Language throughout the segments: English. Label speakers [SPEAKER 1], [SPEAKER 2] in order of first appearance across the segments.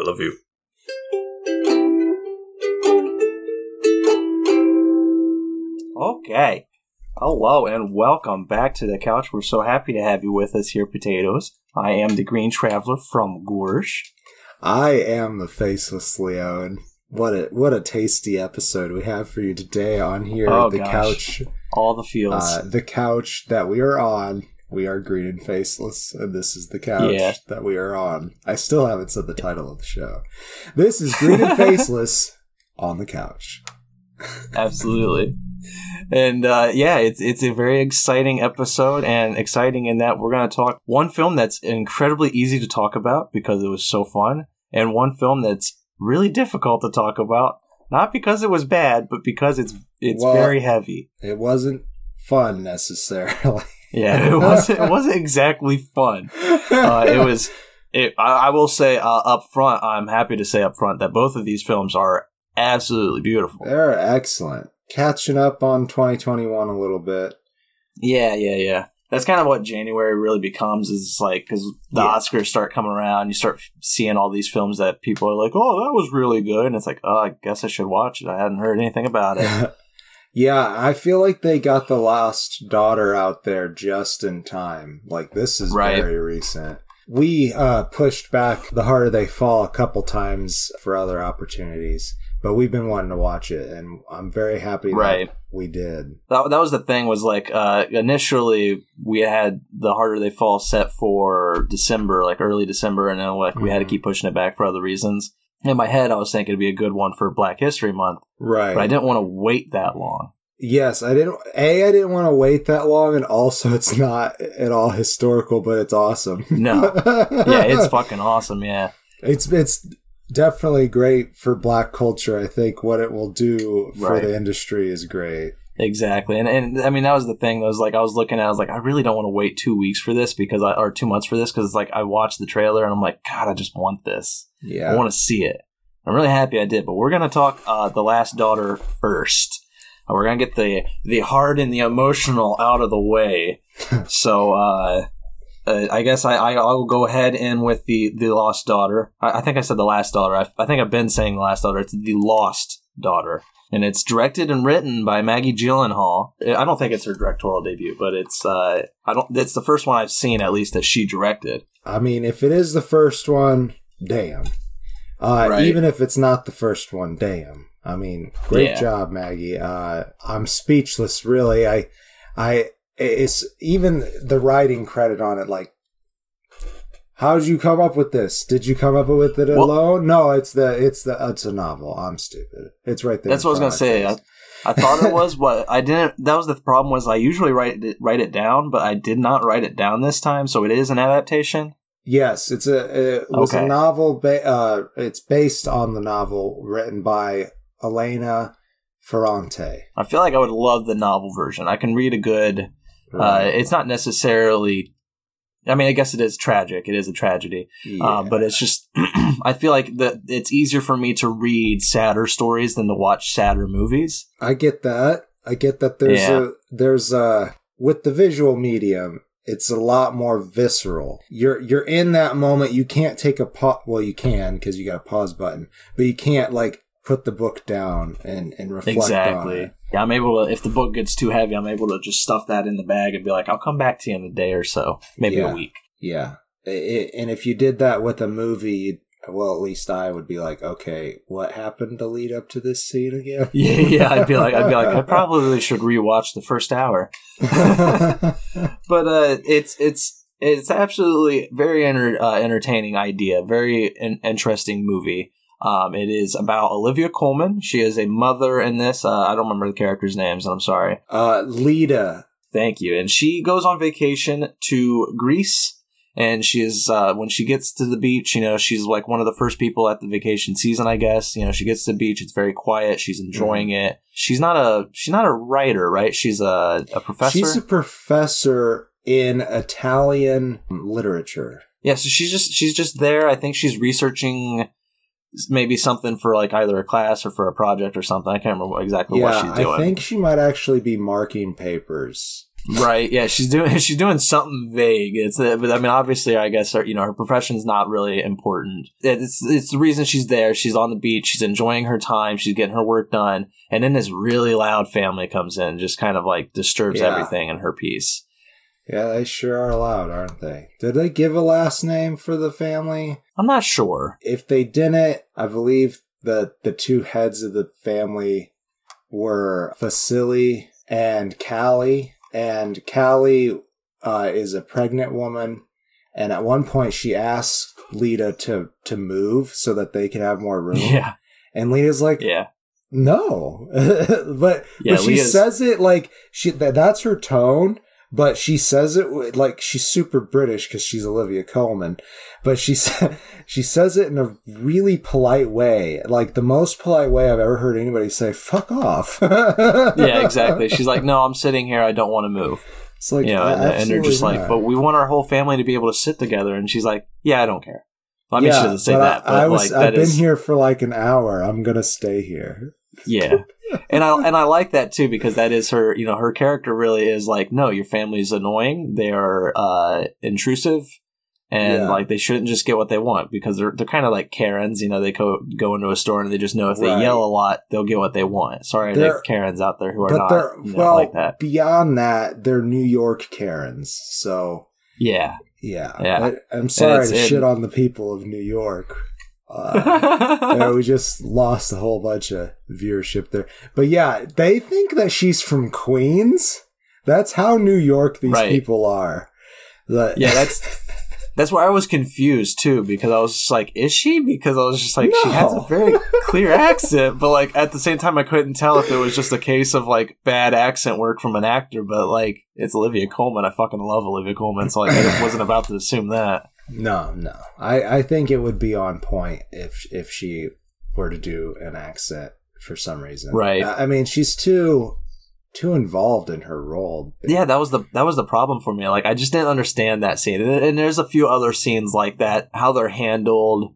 [SPEAKER 1] I love you.
[SPEAKER 2] Okay. Hello and welcome back to the couch. We're so happy to have you with us here, Potatoes. I am the Green Traveler from Gorsh.
[SPEAKER 3] I am the faceless Leon. What a what a tasty episode we have for you today on here.
[SPEAKER 2] Oh,
[SPEAKER 3] the
[SPEAKER 2] gosh.
[SPEAKER 3] couch,
[SPEAKER 2] All the feels.
[SPEAKER 3] uh, the couch that we are on. We are green and faceless, and this is the couch
[SPEAKER 2] Yeah.
[SPEAKER 3] that we are on. I still haven't said the title of the show. This is green and faceless on the couch.
[SPEAKER 2] Absolutely. And uh, yeah, it's it's a very exciting episode, and exciting in that we're going to talk one film that's incredibly easy to talk about because it was so fun, and one film that's really difficult to talk about, not because it was bad, but because it's it's
[SPEAKER 3] Well-
[SPEAKER 2] very heavy.
[SPEAKER 3] It wasn't fun necessarily.
[SPEAKER 2] Yeah, it wasn't it wasn't exactly fun. Uh, it was. It, I, I will say uh, up front, I'm happy to say up front that both of these films are absolutely beautiful.
[SPEAKER 3] They're excellent. Catching up on 2021 a little bit.
[SPEAKER 2] Yeah, yeah, yeah. That's kind of what January really becomes is like because the
[SPEAKER 3] Yeah.
[SPEAKER 2] Oscars start coming around, you start seeing all these films that people are like, "Oh, that was really good," and it's like, "Oh, I guess I should watch it." I hadn't heard anything about it.
[SPEAKER 3] yeah, I feel like they got the Lost Daughter out there just in time. Like this is
[SPEAKER 2] Right.
[SPEAKER 3] very recent. We uh, pushed back The Harder They Fall a couple times for other opportunities, but we've been wanting to watch it, and I'm very happy that
[SPEAKER 2] Right.
[SPEAKER 3] we did.
[SPEAKER 2] that that was the thing was like uh, initially we had the harder they fall set for December, like early December, and then like we had to
[SPEAKER 3] Mhm.
[SPEAKER 2] keep pushing it back for other reasons. In my head, I was thinking it'd be a good one for Black History Month,
[SPEAKER 3] Right.
[SPEAKER 2] but I didn't want to wait that long.
[SPEAKER 3] Yes, I didn't. A, I didn't want to wait that long, and also it's not at all historical, but it's awesome.
[SPEAKER 2] No. Yeah, it's fucking awesome. Yeah.
[SPEAKER 3] It's it's definitely great for black culture. I think what it will do for
[SPEAKER 2] Right.
[SPEAKER 3] the industry is great.
[SPEAKER 2] Exactly, and and I mean that was the thing. That was like I was looking at. I was like, I really don't want to wait two weeks for this because I or two months for this because it's like I watched the trailer and I'm like, God, I just want this. I want to see it. I'm really happy I did. But we're gonna talk uh, the Last Daughter first. Uh, we're gonna get the the hard and the emotional out of the way. so uh, uh, I guess I, I I'll go ahead in with the the Lost Daughter. I, I think I said the Last Daughter. I, I think I've been saying the Last Daughter. It's the Lost Daughter and it's directed and written by Maggie Gyllenhaal. I don't think it's her directorial debut, but it's uh, I don't. It's the first one I've seen, at least that she directed.
[SPEAKER 3] I mean, if it is the first one, damn. Uh,
[SPEAKER 2] Right.
[SPEAKER 3] Even if it's not the first one, damn. I mean, great
[SPEAKER 2] Yeah.
[SPEAKER 3] job, Maggie. Uh, I'm speechless, really. I, I, it's even the writing credit on it. Like, how did you come up with this? Did you come up with it
[SPEAKER 2] Well-
[SPEAKER 3] alone? No, it's the, it's the, it's a novel. I'm stupid. It's right there.
[SPEAKER 2] That's what I was gonna say.
[SPEAKER 3] face.
[SPEAKER 2] I thought it was, but I didn't. That was the problem. Was I usually write it, write it down, but I did not write it down this time. So it is an adaptation.
[SPEAKER 3] Yes, it's a it was
[SPEAKER 2] Okay.
[SPEAKER 3] a novel. Ba- uh, it's based on the novel written by Elena Ferrante.
[SPEAKER 2] I feel like I would love the novel version. I can read a good. Uh, it's not necessarily. I mean, I guess it is tragic. It is a tragedy,
[SPEAKER 3] Yeah.
[SPEAKER 2] uh, but it's just. I feel like that it's easier for me to read sadder stories than to watch sadder movies.
[SPEAKER 3] I get that. I get that. There's
[SPEAKER 2] Yeah.
[SPEAKER 3] a there's a with the visual medium. It's a lot more visceral. You're you're in that moment. You can't take a pause. Well, you can because you got a pause button, but you can't like put the book down and and reflect
[SPEAKER 2] Exactly.
[SPEAKER 3] it.
[SPEAKER 2] Yeah, I'm able to. If the book gets too heavy, I'm able to just stuff that in the bag and be like, "I'll come back to you in a day or so, maybe
[SPEAKER 3] Yeah.
[SPEAKER 2] a week."
[SPEAKER 3] Yeah. I- I- and if you did that with a movie, well, at least I would be like, okay, what happened to lead up to this scene again?
[SPEAKER 2] Yeah, yeah. I'd be like, I'd be like, I probably should rewatch the first hour. but uh, it's it's it's absolutely very enter, uh, entertaining idea, very in- interesting movie. Um, it is about Olivia Colman. She is a mother in this. Uh, I don't remember the characters' names, I'm sorry.
[SPEAKER 3] uh, Leda.
[SPEAKER 2] Thank you. And she goes on vacation to Greece. And she is uh, when she gets to the beach, you know, she's like one of the first people at the vacation season, I guess. You know, she gets to the beach, it's very quiet, she's enjoying it. She's not a she's not a writer, right? She's a, a professor.
[SPEAKER 3] She's a professor in Italian literature.
[SPEAKER 2] yeah, so she's just she's just there. I think she's researching maybe something for like either a class or for a project or something. I can't remember exactly what she's doing.
[SPEAKER 3] I think she might actually be marking papers.
[SPEAKER 2] Right. Yeah, she's doing she's doing something vague. It's uh, but I mean obviously I guess her, you know her profession's not really important. It's it's the reason she's there. She's on the beach. She's enjoying her time. She's getting her work done. And then this really loud family comes in, just kind of like disturbs
[SPEAKER 3] Yeah.
[SPEAKER 2] everything in her peace.
[SPEAKER 3] Yeah, they sure are loud, aren't they? Did they give a last name for the family?
[SPEAKER 2] I'm not sure.
[SPEAKER 3] If they didn't, I believe that the two heads of the family were Vasily and Callie. And Callie uh, is a pregnant woman. And at one point, she asks Leda to, to move so that they can have more room.
[SPEAKER 2] Yeah.
[SPEAKER 3] And Leda's like,
[SPEAKER 2] Yeah.
[SPEAKER 3] no. but,
[SPEAKER 2] Yeah,
[SPEAKER 3] but she says it like she that, that's her tone, but she says it like she's super British because she's Olivia Colman, But she sa- she says it in a really polite way, like the most polite way I've ever heard anybody say "fuck off."
[SPEAKER 2] Yeah, exactly. She's like, "No, I'm sitting here. I don't want to move."
[SPEAKER 3] It's like
[SPEAKER 2] You know, and, and they're just
[SPEAKER 3] absolutely
[SPEAKER 2] like, "But we want our whole family to be able to sit together." And she's like, "Yeah, I don't care." Well, I mean, she
[SPEAKER 3] Yeah,
[SPEAKER 2] doesn't say that, but
[SPEAKER 3] I, I was
[SPEAKER 2] like
[SPEAKER 3] I've been
[SPEAKER 2] is-
[SPEAKER 3] here for like an hour. I'm gonna stay here.
[SPEAKER 2] Yeah. And I and I like that too because that is her, you know, her character really is like, no, your family's annoying. They are uh intrusive and
[SPEAKER 3] Yeah.
[SPEAKER 2] like they shouldn't just get what they want because they're they're kind of like Karens, you know, they go go into a store and they just know if they
[SPEAKER 3] Right.
[SPEAKER 2] yell a lot, they'll get what they want. Sorry,
[SPEAKER 3] They're-
[SPEAKER 2] Karens out there who are not you know,
[SPEAKER 3] well
[SPEAKER 2] like that.
[SPEAKER 3] beyond that. They're New York Karens, so
[SPEAKER 2] Yeah.
[SPEAKER 3] yeah.
[SPEAKER 2] Yeah.
[SPEAKER 3] I, am sorry to
[SPEAKER 2] in-
[SPEAKER 3] shit on the people of New York. Uh, we just lost a whole bunch of viewership there. But yeah, they think that she's from Queens. That's how New York these
[SPEAKER 2] Right.
[SPEAKER 3] people are. The-
[SPEAKER 2] yeah, that's that's where I was confused too because I was just like, is she? Because I was just like, she has a very clear accent, but like at the same time, I couldn't tell if it was just a case of like bad accent work from an actor. But like, it's Olivia Colman. I fucking love Olivia Colman, so like, I wasn't about to assume that.
[SPEAKER 3] No, no. I, I think it would be on point if if she were to do an accent for some reason.
[SPEAKER 2] Right.
[SPEAKER 3] I I mean, she's too too involved in her role.
[SPEAKER 2] Yeah, that was the that was the problem for me. Like, I just didn't understand that scene, and, and there's a few other scenes like that. How they're handled,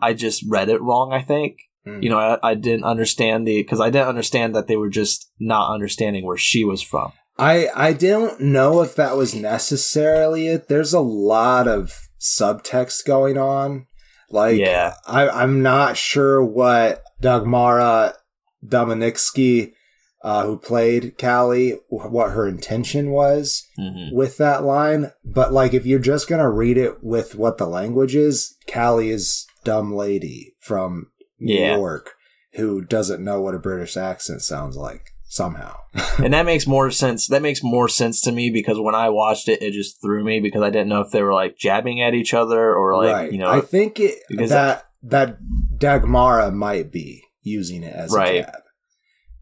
[SPEAKER 2] I just read it wrong. I think.
[SPEAKER 3] Mm.
[SPEAKER 2] you know, I, I didn't understand the because I didn't understand that they were just not understanding where she was from.
[SPEAKER 3] I I don't know if that was necessarily it. There's a lot of subtext going on. Like
[SPEAKER 2] yeah,
[SPEAKER 3] I I'm not sure what Dagmara Dominczyk, uh, who played Callie, what her intention was
[SPEAKER 2] hmm
[SPEAKER 3] with that line. But like, if you're just gonna read it with what the language is, Callie is dumb lady from New
[SPEAKER 2] Yeah.
[SPEAKER 3] York who doesn't know what a British accent sounds like somehow.
[SPEAKER 2] and that makes more sense. That makes more sense to me because when I watched it, it just threw me because I didn't know if they were like jabbing at each other or like
[SPEAKER 3] right.
[SPEAKER 2] you know,
[SPEAKER 3] I think it,
[SPEAKER 2] because-
[SPEAKER 3] that that Dagmara might be using it as
[SPEAKER 2] Right.
[SPEAKER 3] a jab,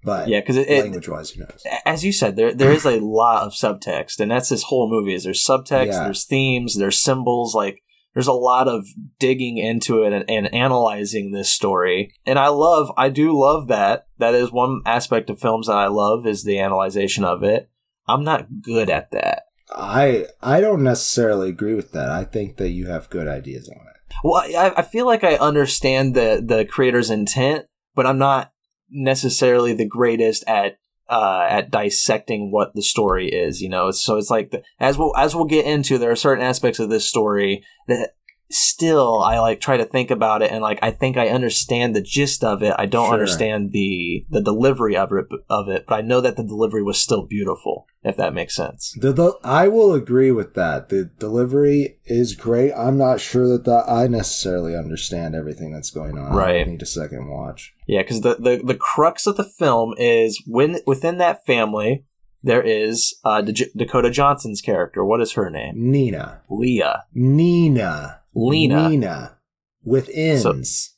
[SPEAKER 3] but
[SPEAKER 2] yeah, because it, it
[SPEAKER 3] language wise, who knows?
[SPEAKER 2] as you said, there there is a lot of subtext, and that's this whole movie. Is there's subtext,
[SPEAKER 3] Yeah.
[SPEAKER 2] there's themes, there's symbols, like there's a lot of digging into it and, and analyzing this story. And I love, I do love that. That is one aspect of films that I love is the analyzation of it. I'm not good at that.
[SPEAKER 3] I I don't necessarily agree with that. I think that you have good ideas on it.
[SPEAKER 2] Well, I, I feel like I understand the the creator's intent, but I'm not necessarily the greatest at uh, at dissecting what the story is. You know, so it's like the, as we'll as we'll get into, there are certain aspects of this story that still I like try to think about it and like I think I understand the gist of it. I don't
[SPEAKER 3] Sure.
[SPEAKER 2] understand the the delivery of it of it, but I know that the delivery was still beautiful. If that makes sense.
[SPEAKER 3] The, the I will agree with that. The delivery is great. I'm not sure that the, I necessarily understand everything that's going on.
[SPEAKER 2] Right.
[SPEAKER 3] I need a second watch.
[SPEAKER 2] Yeah, because the, the the crux of the film is when within that family there is uh, D- Dakota Johnson's character. What is her name?
[SPEAKER 3] Nina.
[SPEAKER 2] Leah.
[SPEAKER 3] Nina.
[SPEAKER 2] Lena.
[SPEAKER 3] Nina. With N's.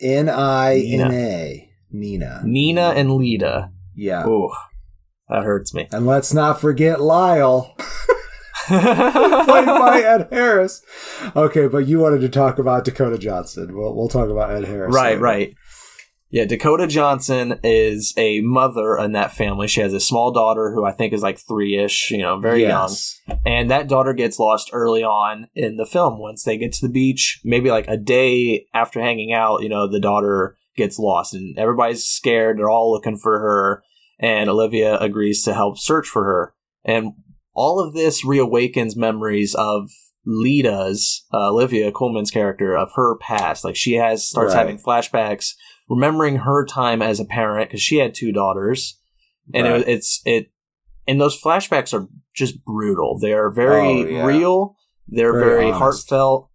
[SPEAKER 3] N I N A. Nina.
[SPEAKER 2] Nina and Leda.
[SPEAKER 3] Yeah.
[SPEAKER 2] Ooh, that hurts me.
[SPEAKER 3] And let's not forget Lyle, played by Ed Harris. Okay, but you wanted to talk about Dakota Johnson. We'll, we'll talk about Ed Harris.
[SPEAKER 2] right,
[SPEAKER 3] later.
[SPEAKER 2] right. Yeah, Dakota Johnson is a mother in that family. She has a small daughter who I think is like three ish, you know, very young. And that daughter gets lost early on in the film. Once they get to the beach, maybe like a day after hanging out, you know, the daughter gets lost and everybody's scared. They're all looking for her. And Olivia agrees to help search for her. And all of this reawakens memories of Lita's uh, Olivia Colman's character of her past. Like she has starts
[SPEAKER 3] Right.
[SPEAKER 2] having flashbacks, remembering her time as a parent because she had two daughters, and
[SPEAKER 3] Right.
[SPEAKER 2] was it's it. And those flashbacks are just brutal. They are very
[SPEAKER 3] Oh, yeah.
[SPEAKER 2] real. They're
[SPEAKER 3] Very
[SPEAKER 2] very, heartfelt.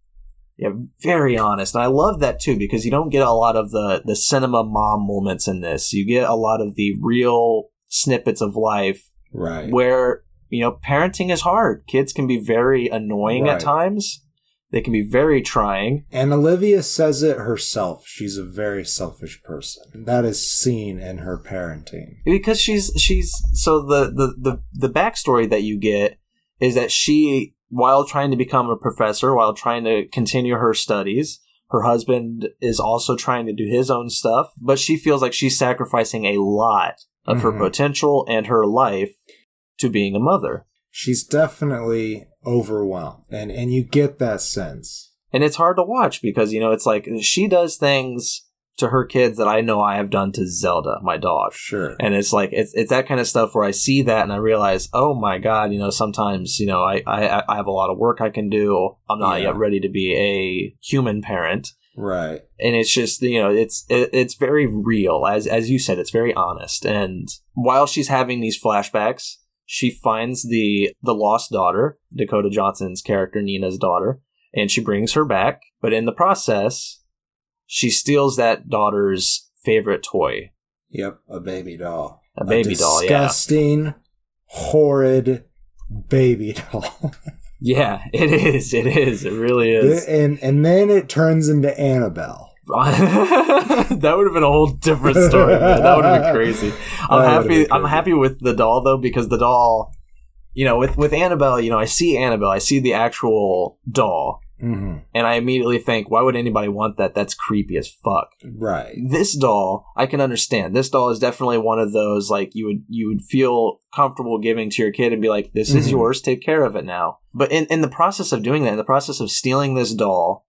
[SPEAKER 2] Yeah, very honest. And I love that too because you don't get a lot of the the cinema mom moments in this. You get a lot of the real snippets of life
[SPEAKER 3] Right.
[SPEAKER 2] where you know parenting is hard. Kids can be very annoying
[SPEAKER 3] Right.
[SPEAKER 2] at times. They can be very trying.
[SPEAKER 3] And Olivia says it herself. She's a very selfish person. That is seen in her parenting.
[SPEAKER 2] because she's she's so the the the the backstory that you get is that she while trying to become a professor while trying to continue her studies her husband is also trying to do his own stuff but she feels like she's sacrificing a lot of her
[SPEAKER 3] Mhm.
[SPEAKER 2] potential and her life to being a mother
[SPEAKER 3] She's definitely overwhelmed. And and you get that sense.
[SPEAKER 2] and it's hard to watch because you know it's like she does things to her kids that I know I have done to Zelda my dog
[SPEAKER 3] Sure.
[SPEAKER 2] and it's like it's it's that kind of stuff where I see that and I realize, oh my god, you know, sometimes you know I I, I have a lot of work I can do. I'm not
[SPEAKER 3] Yeah.
[SPEAKER 2] yet ready to be a human parent,
[SPEAKER 3] Right.
[SPEAKER 2] and it's just you know it's it, it's very real as as you said, it's very honest. And while she's having these flashbacks, she finds the the lost daughter, Dakota Johnson's character, Nina's daughter, and she brings her back. But in the process, she steals that daughter's favorite toy,
[SPEAKER 3] Yep. A baby doll.
[SPEAKER 2] a baby doll. Yeah.
[SPEAKER 3] Disgusting, horrid baby doll.
[SPEAKER 2] Yeah, it is. It is. It really is.
[SPEAKER 3] and and then it turns into Annabelle.
[SPEAKER 2] that would have been a whole different story. Man. That would have been crazy. I'm
[SPEAKER 3] That
[SPEAKER 2] happy.
[SPEAKER 3] been
[SPEAKER 2] I'm happy with the doll though because the doll, you know, with with Annabelle, you know, I see Annabelle, I see the actual doll,
[SPEAKER 3] hmm
[SPEAKER 2] and I immediately think, why would anybody want that? That's creepy as fuck.
[SPEAKER 3] Right.
[SPEAKER 2] This doll, I can understand. This doll is definitely one of those like you would you would feel comfortable giving to your kid and be like, "This is
[SPEAKER 3] Mhm.
[SPEAKER 2] yours. Take care of it now." But in in the process of doing that, in the process of stealing this doll,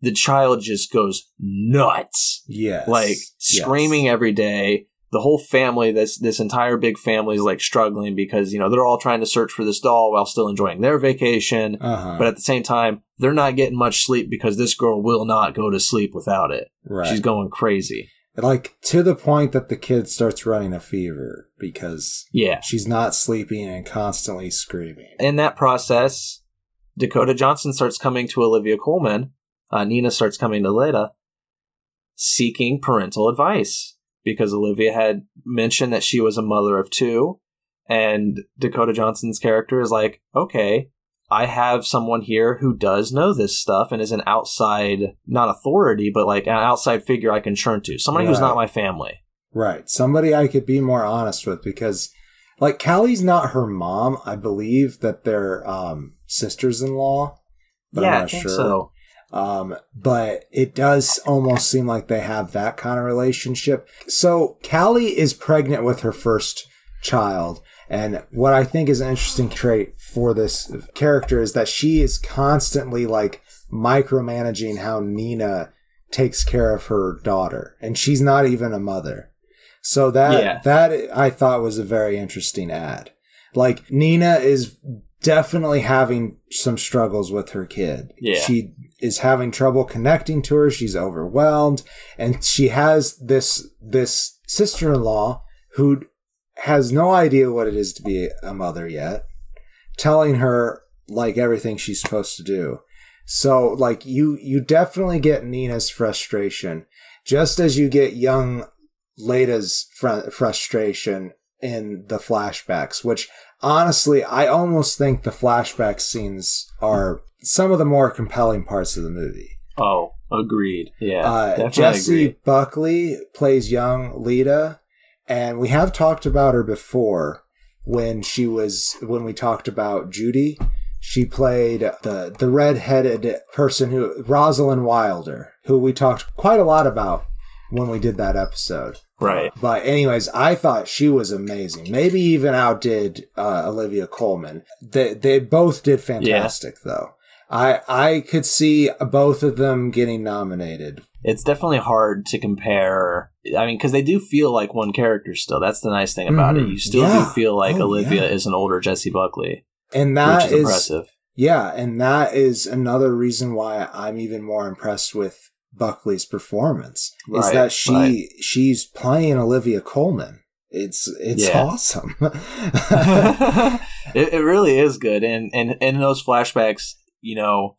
[SPEAKER 2] the child just goes nuts,
[SPEAKER 3] Yes.
[SPEAKER 2] like
[SPEAKER 3] Yes.
[SPEAKER 2] screaming every day. The whole family, this this entire big family, is like struggling because you know they're all trying to search for this doll while still enjoying their vacation.
[SPEAKER 3] Uh-huh.
[SPEAKER 2] But at the same time, they're not getting much sleep because this girl will not go to sleep without it.
[SPEAKER 3] right.
[SPEAKER 2] She's going crazy.
[SPEAKER 3] like to the point that the kid starts running a fever because
[SPEAKER 2] Yeah.
[SPEAKER 3] she's not sleeping and constantly screaming.
[SPEAKER 2] In that process, Dakota Johnson starts coming to Olivia Colman. Uh, Nina starts coming to Leda, seeking parental advice because Olivia had mentioned that she was a mother of two, and Dakota Johnson's character is like, okay, I have someone here who does know this stuff and is an outside, not authority, but like an outside figure I can turn to. Somebody who's not my family.
[SPEAKER 3] Right. Somebody I could be more honest with because like Callie's not her mom. I believe that they're um sisters in law. But
[SPEAKER 2] yeah,
[SPEAKER 3] I'm
[SPEAKER 2] I think
[SPEAKER 3] sure.
[SPEAKER 2] so.
[SPEAKER 3] Um, but it does almost seem like they have that kind of relationship. So Callie is pregnant with her first child. And what I think is an interesting trait for this character is that she is constantly like micromanaging how Nina takes care of her daughter. And she's not even a mother. So that,
[SPEAKER 2] Yeah.
[SPEAKER 3] that I thought was a very interesting ad. Like Nina is definitely having some struggles with her kid.
[SPEAKER 2] Yeah.
[SPEAKER 3] She is having trouble connecting to her. She's overwhelmed and she has this, this sister-in-law who has no idea what it is to be a mother yet, telling her like everything she's supposed to do. So like you, you definitely get Nina's frustration just as you get young Leda's fr- frustration in the flashbacks, which honestly, I almost think the flashback scenes are some of the more compelling parts of the movie.
[SPEAKER 2] Oh, agreed. Yeah,
[SPEAKER 3] Uh, Jessie
[SPEAKER 2] agree.
[SPEAKER 3] Buckley plays young Leda, and we have talked about her before when she was when we talked about Judy. She played the the redheaded person who Rosalind Wilder, who we talked quite a lot about when we did that episode.
[SPEAKER 2] Right.
[SPEAKER 3] But anyways, I thought she was amazing. Maybe even outdid uh, Olivia Colman. They they both did fantastic though. I I could see both of them getting nominated.
[SPEAKER 2] It's definitely hard to compare. I mean, because they do feel like one character still. That's the nice thing about it.
[SPEAKER 3] Mhm.
[SPEAKER 2] You still
[SPEAKER 3] Yeah.
[SPEAKER 2] do feel like
[SPEAKER 3] Oh,
[SPEAKER 2] Olivia
[SPEAKER 3] yeah.
[SPEAKER 2] is an older Jessie Buckley,
[SPEAKER 3] And that
[SPEAKER 2] which is,
[SPEAKER 3] is
[SPEAKER 2] impressive.
[SPEAKER 3] Yeah, and that is another reason why I'm even more impressed with Buckley's performance. is that she
[SPEAKER 2] right.
[SPEAKER 3] she's playing Olivia Colman. It's it's
[SPEAKER 2] Yeah.
[SPEAKER 3] awesome.
[SPEAKER 2] it, it really is good, and and and those flashbacks, you know,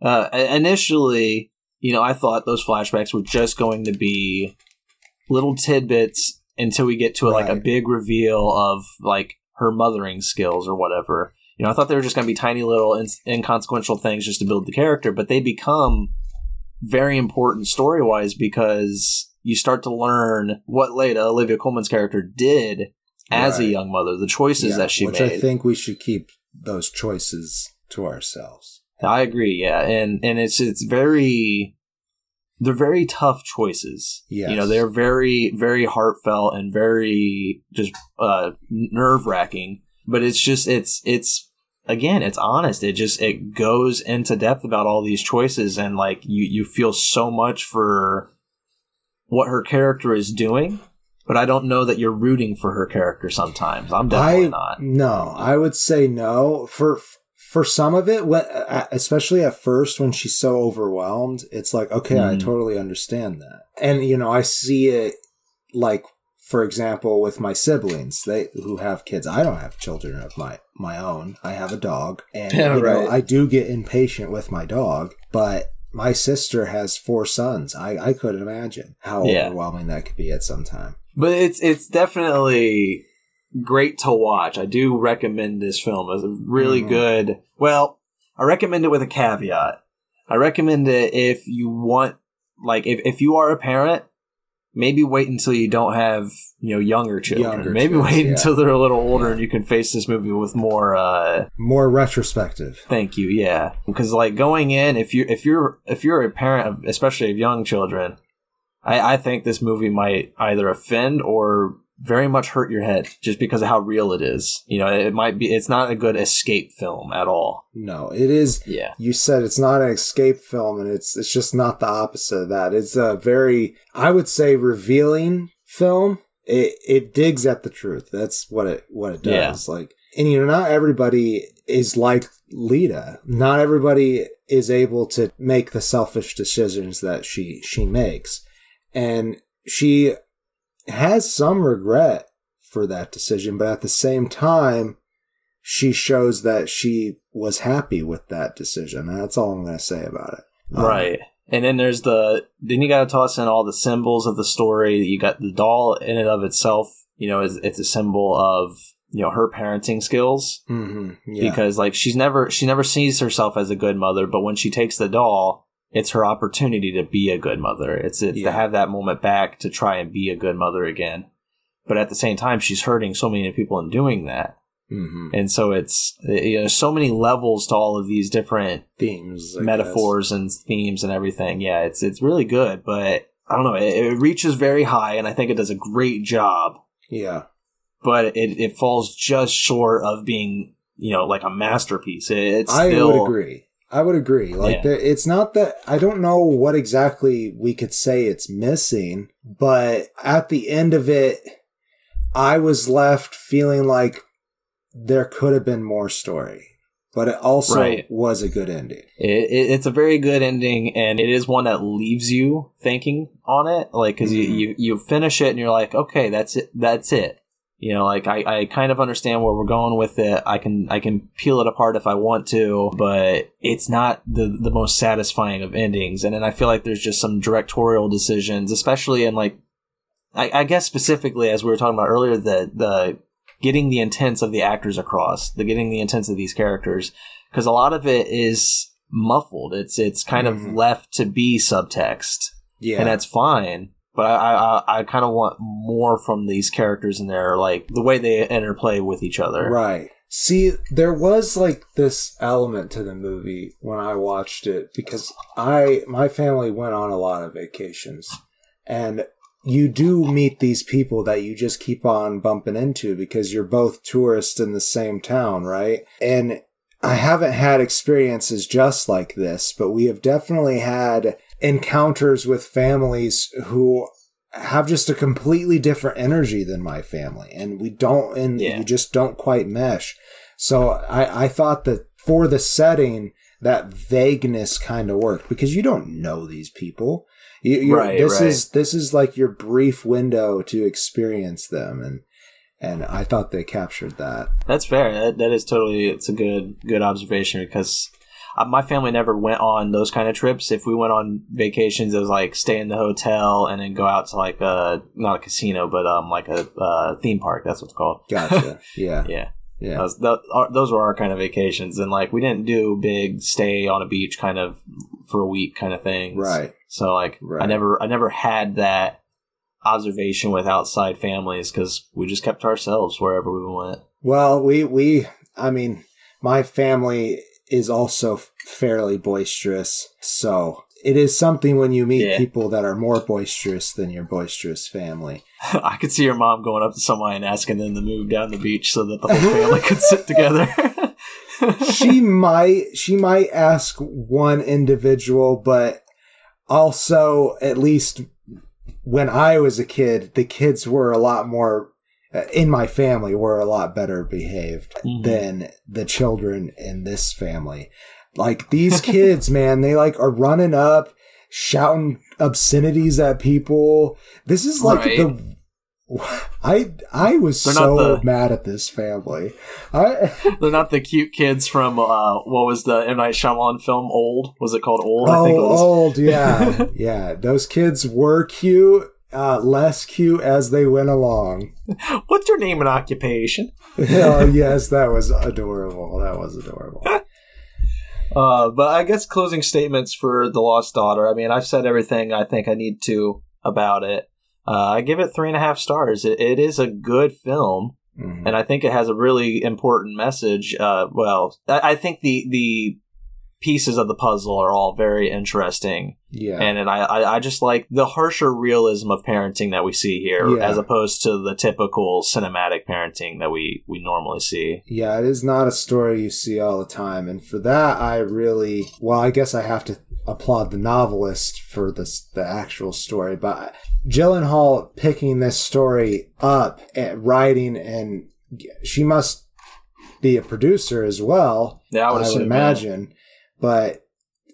[SPEAKER 2] uh, initially, you know, I thought those flashbacks were just going to be little tidbits until we get to a like a big reveal of like her mothering skills or whatever. You know, I thought they were just going to be tiny little in- inconsequential things just to build the character, but they become very important story wise because you start to learn what Leda, Olivia Colman's character, did as a young mother, the choices
[SPEAKER 3] Yeah,
[SPEAKER 2] that she
[SPEAKER 3] which
[SPEAKER 2] made.
[SPEAKER 3] I think we should keep those choices to ourselves.
[SPEAKER 2] I agree, yeah, and and it's it's very they're very tough choices.
[SPEAKER 3] Yeah,
[SPEAKER 2] You know, they're very very heartfelt and very just uh, nerve wracking. But it's just it's it's again it's honest. It just it goes into depth about all these choices and like you you feel so much for what her character is doing. But I don't know that you're rooting for her character sometimes. I'm definitely
[SPEAKER 3] I
[SPEAKER 2] not.
[SPEAKER 3] no, I would say no for for some of it, when, uh, especially at first when she's so overwhelmed. It's like okay, I
[SPEAKER 2] Mhm.
[SPEAKER 3] totally understand that, and you know I see it like for example with my siblings they who have kids. I don't have children of my my own. I have a dog, and
[SPEAKER 2] Yeah,
[SPEAKER 3] you know
[SPEAKER 2] right.
[SPEAKER 3] I do get impatient with my dog, but. My sister has four sons. I, I couldn't imagine how
[SPEAKER 2] Yeah.
[SPEAKER 3] overwhelming that could be at some time.
[SPEAKER 2] But it's it's definitely great to watch. I do recommend this film. It's a really
[SPEAKER 3] Mhm.
[SPEAKER 2] good. Well, I recommend it with a caveat. I recommend it if you want, like, if, if you are a parent, maybe wait until you don't have you know younger children.
[SPEAKER 3] Younger
[SPEAKER 2] maybe wait
[SPEAKER 3] yeah.
[SPEAKER 2] until they're a little older and you can face this movie with more. uh
[SPEAKER 3] More retrospective.
[SPEAKER 2] Thank you. Yeah, because like going in, if you if you're if you're a parent, of, especially of young children, I, I think this movie might either offend or very much hurt your head just because of how real it is. You know, it might be. It's not a good escape film at all.
[SPEAKER 3] No, it is.
[SPEAKER 2] Yeah.
[SPEAKER 3] You said it's not an escape film, and it's it's just not the opposite of that. It's a very, I would say, revealing film. It it digs at the truth. That's what it what it
[SPEAKER 2] Yeah.
[SPEAKER 3] does. Like, and you know, not everybody is like Leda. Not everybody is able to make the selfish decisions that she she makes, and she has some regret for that decision, but at the same time, she shows that she was happy with that decision. That's all I'm going to say about it. Um,
[SPEAKER 2] Right. And then there's the then you got to toss in all the symbols of the story. You got the doll in and of itself. You know, is it's a symbol of you know her parenting skills.
[SPEAKER 3] mhm, yeah.
[SPEAKER 2] because like she's never she never sees herself as a good mother but when she takes the doll it's her opportunity to be a good mother it's it's
[SPEAKER 3] Yeah.
[SPEAKER 2] to have that moment back to try and be a good mother again but at the same time she's hurting so many people in doing that
[SPEAKER 3] Mhm.
[SPEAKER 2] and so it's you know so many levels to all of these different
[SPEAKER 3] themes, I
[SPEAKER 2] metaphors and themes and everything yeah it's it's really good but i don't know it, it reaches very high and i think it does a great job.
[SPEAKER 3] Yeah.
[SPEAKER 2] but it, it falls just short of being you know like a masterpiece It- it's
[SPEAKER 3] I
[SPEAKER 2] still
[SPEAKER 3] would agree. I would agree. Like,
[SPEAKER 2] Yeah.
[SPEAKER 3] there, it's not that I don't know what exactly we could say it's missing, but at the end of it, I was left feeling like there could have been more story, but it also
[SPEAKER 2] Right.
[SPEAKER 3] was a good ending.
[SPEAKER 2] It, it, it's a very good ending, and it is one that leaves you thinking on it, like because
[SPEAKER 3] Mhm.
[SPEAKER 2] you, you you finish it and you're like, okay, that's it, that's it. You know, like I, I kind of understand where we're going with it. I can I can peel it apart if I want to, but it's not the the most satisfying of endings. And then I feel like there's just some directorial decisions, especially in like, I, I guess specifically as we were talking about earlier, the the getting the intents of the actors across, the getting the intents of these characters, because a lot of it is muffled. It's it's kind of
[SPEAKER 3] Mhm.
[SPEAKER 2] left to be subtext,
[SPEAKER 3] Yeah.
[SPEAKER 2] and that's fine. But I I, I kind of want more from these characters in there, like the way they interplay with each other.
[SPEAKER 3] Right. See, there was like this element to the movie when I watched it because I my family went on a lot of vacations and you do meet these people that you just keep on bumping into because you're both tourists in the same town, right? And I haven't had experiences just like this, but we have definitely had encounters with families who have just a completely different energy than my family and we don't and
[SPEAKER 2] Yeah.
[SPEAKER 3] you just don't quite mesh so i i thought that for the setting that vagueness kind of worked because you don't know these people you, you're,
[SPEAKER 2] Right,
[SPEAKER 3] this
[SPEAKER 2] right.
[SPEAKER 3] is this is like your brief window to experience them and and i thought they captured that
[SPEAKER 2] That's fair. That, that is totally. It's a good good observation because uh, my family never went on those kind of trips. If we went on vacations, it was like stay in the hotel and then go out to like a not a casino, but um like a uh, theme park. That's what it's called.
[SPEAKER 3] gotcha yeah
[SPEAKER 2] Yeah,
[SPEAKER 3] yeah
[SPEAKER 2] Those, tho- those were our kind of vacations, and like we didn't do big stay on a beach kind of for a week kind of things.
[SPEAKER 3] right
[SPEAKER 2] So like I never I never had that observation with outside families because we just kept ourselves wherever we went.
[SPEAKER 3] Well, we we I mean, my family is also fairly boisterous, so it is something when you meet
[SPEAKER 2] Yeah.
[SPEAKER 3] people that are more boisterous than your boisterous family.
[SPEAKER 2] I could see your mom going up to someone and asking them to move down the beach so that the whole family could sit together.
[SPEAKER 3] she might she might ask one individual, but also at least when I was a kid, the kids were a lot more in my family were a lot better behaved
[SPEAKER 2] Mhm.
[SPEAKER 3] than the children in this family. Like these kids, man, they like are running up, shouting obscenities at people. This is like
[SPEAKER 2] Right.
[SPEAKER 3] the I I was
[SPEAKER 2] They're
[SPEAKER 3] so
[SPEAKER 2] the-
[SPEAKER 3] mad at this family. I
[SPEAKER 2] They're not the cute kids from uh, what was the M Night Shyamalan film? Old was it called Old? I
[SPEAKER 3] oh,
[SPEAKER 2] think it was.
[SPEAKER 3] old, yeah, yeah. Those kids were cute, uh, less cute as they went along.
[SPEAKER 2] What's your name and occupation?
[SPEAKER 3] oh yes, that was adorable. That was adorable.
[SPEAKER 2] Uh, but I guess closing statements for The Lost Daughter. I mean, I've said everything I think I need to about it. Uh, I give it three and a half stars. It, it is a good film,
[SPEAKER 3] Mhm.
[SPEAKER 2] and I think it has a really important message. Uh, well, I, I think the the pieces of the puzzle are all very interesting,
[SPEAKER 3] Yeah,
[SPEAKER 2] and and I, I I just like the harsher realism of parenting that we see here,
[SPEAKER 3] Yeah.
[SPEAKER 2] as opposed to the typical cinematic parenting that we we normally see.
[SPEAKER 3] yeah. It is not a story you see all the time, and for that, I really well. I guess I have to applaud the novelist for this the actual story, but Gyllenhaal picking this story up and writing, and she must be a producer as well.
[SPEAKER 2] Yeah, I
[SPEAKER 3] I
[SPEAKER 2] would,
[SPEAKER 3] would,
[SPEAKER 2] assume,
[SPEAKER 3] imagine. But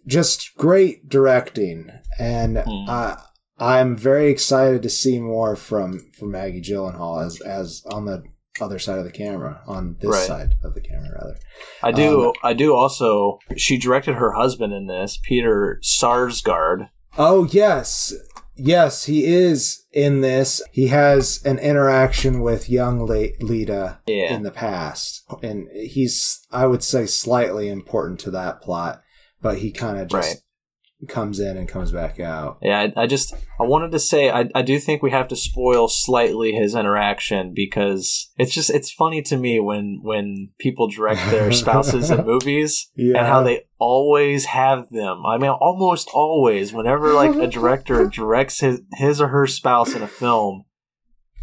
[SPEAKER 3] just great directing, and uh, I'm very excited to see more from from Maggie Gyllenhaal as as on the other side of the camera, on this
[SPEAKER 2] Right.
[SPEAKER 3] side of the camera rather.
[SPEAKER 2] I do.
[SPEAKER 3] Um,
[SPEAKER 2] I do also. She directed her husband in this, Peter Sarsgaard.
[SPEAKER 3] Oh yes, yes, he is in this. He has an interaction with young Le- Leda
[SPEAKER 2] Yeah.
[SPEAKER 3] in the past, and he's I would say slightly important to that plot, but he kind of just comes in and comes back out.
[SPEAKER 2] Yeah, I, I just I wanted to say I, I do think we have to spoil slightly his interaction because it's just it's funny to me when when people direct their spouses in movies
[SPEAKER 3] Yeah.
[SPEAKER 2] and how they always have them. I mean, almost always whenever like a director directs his his or her spouse in a film,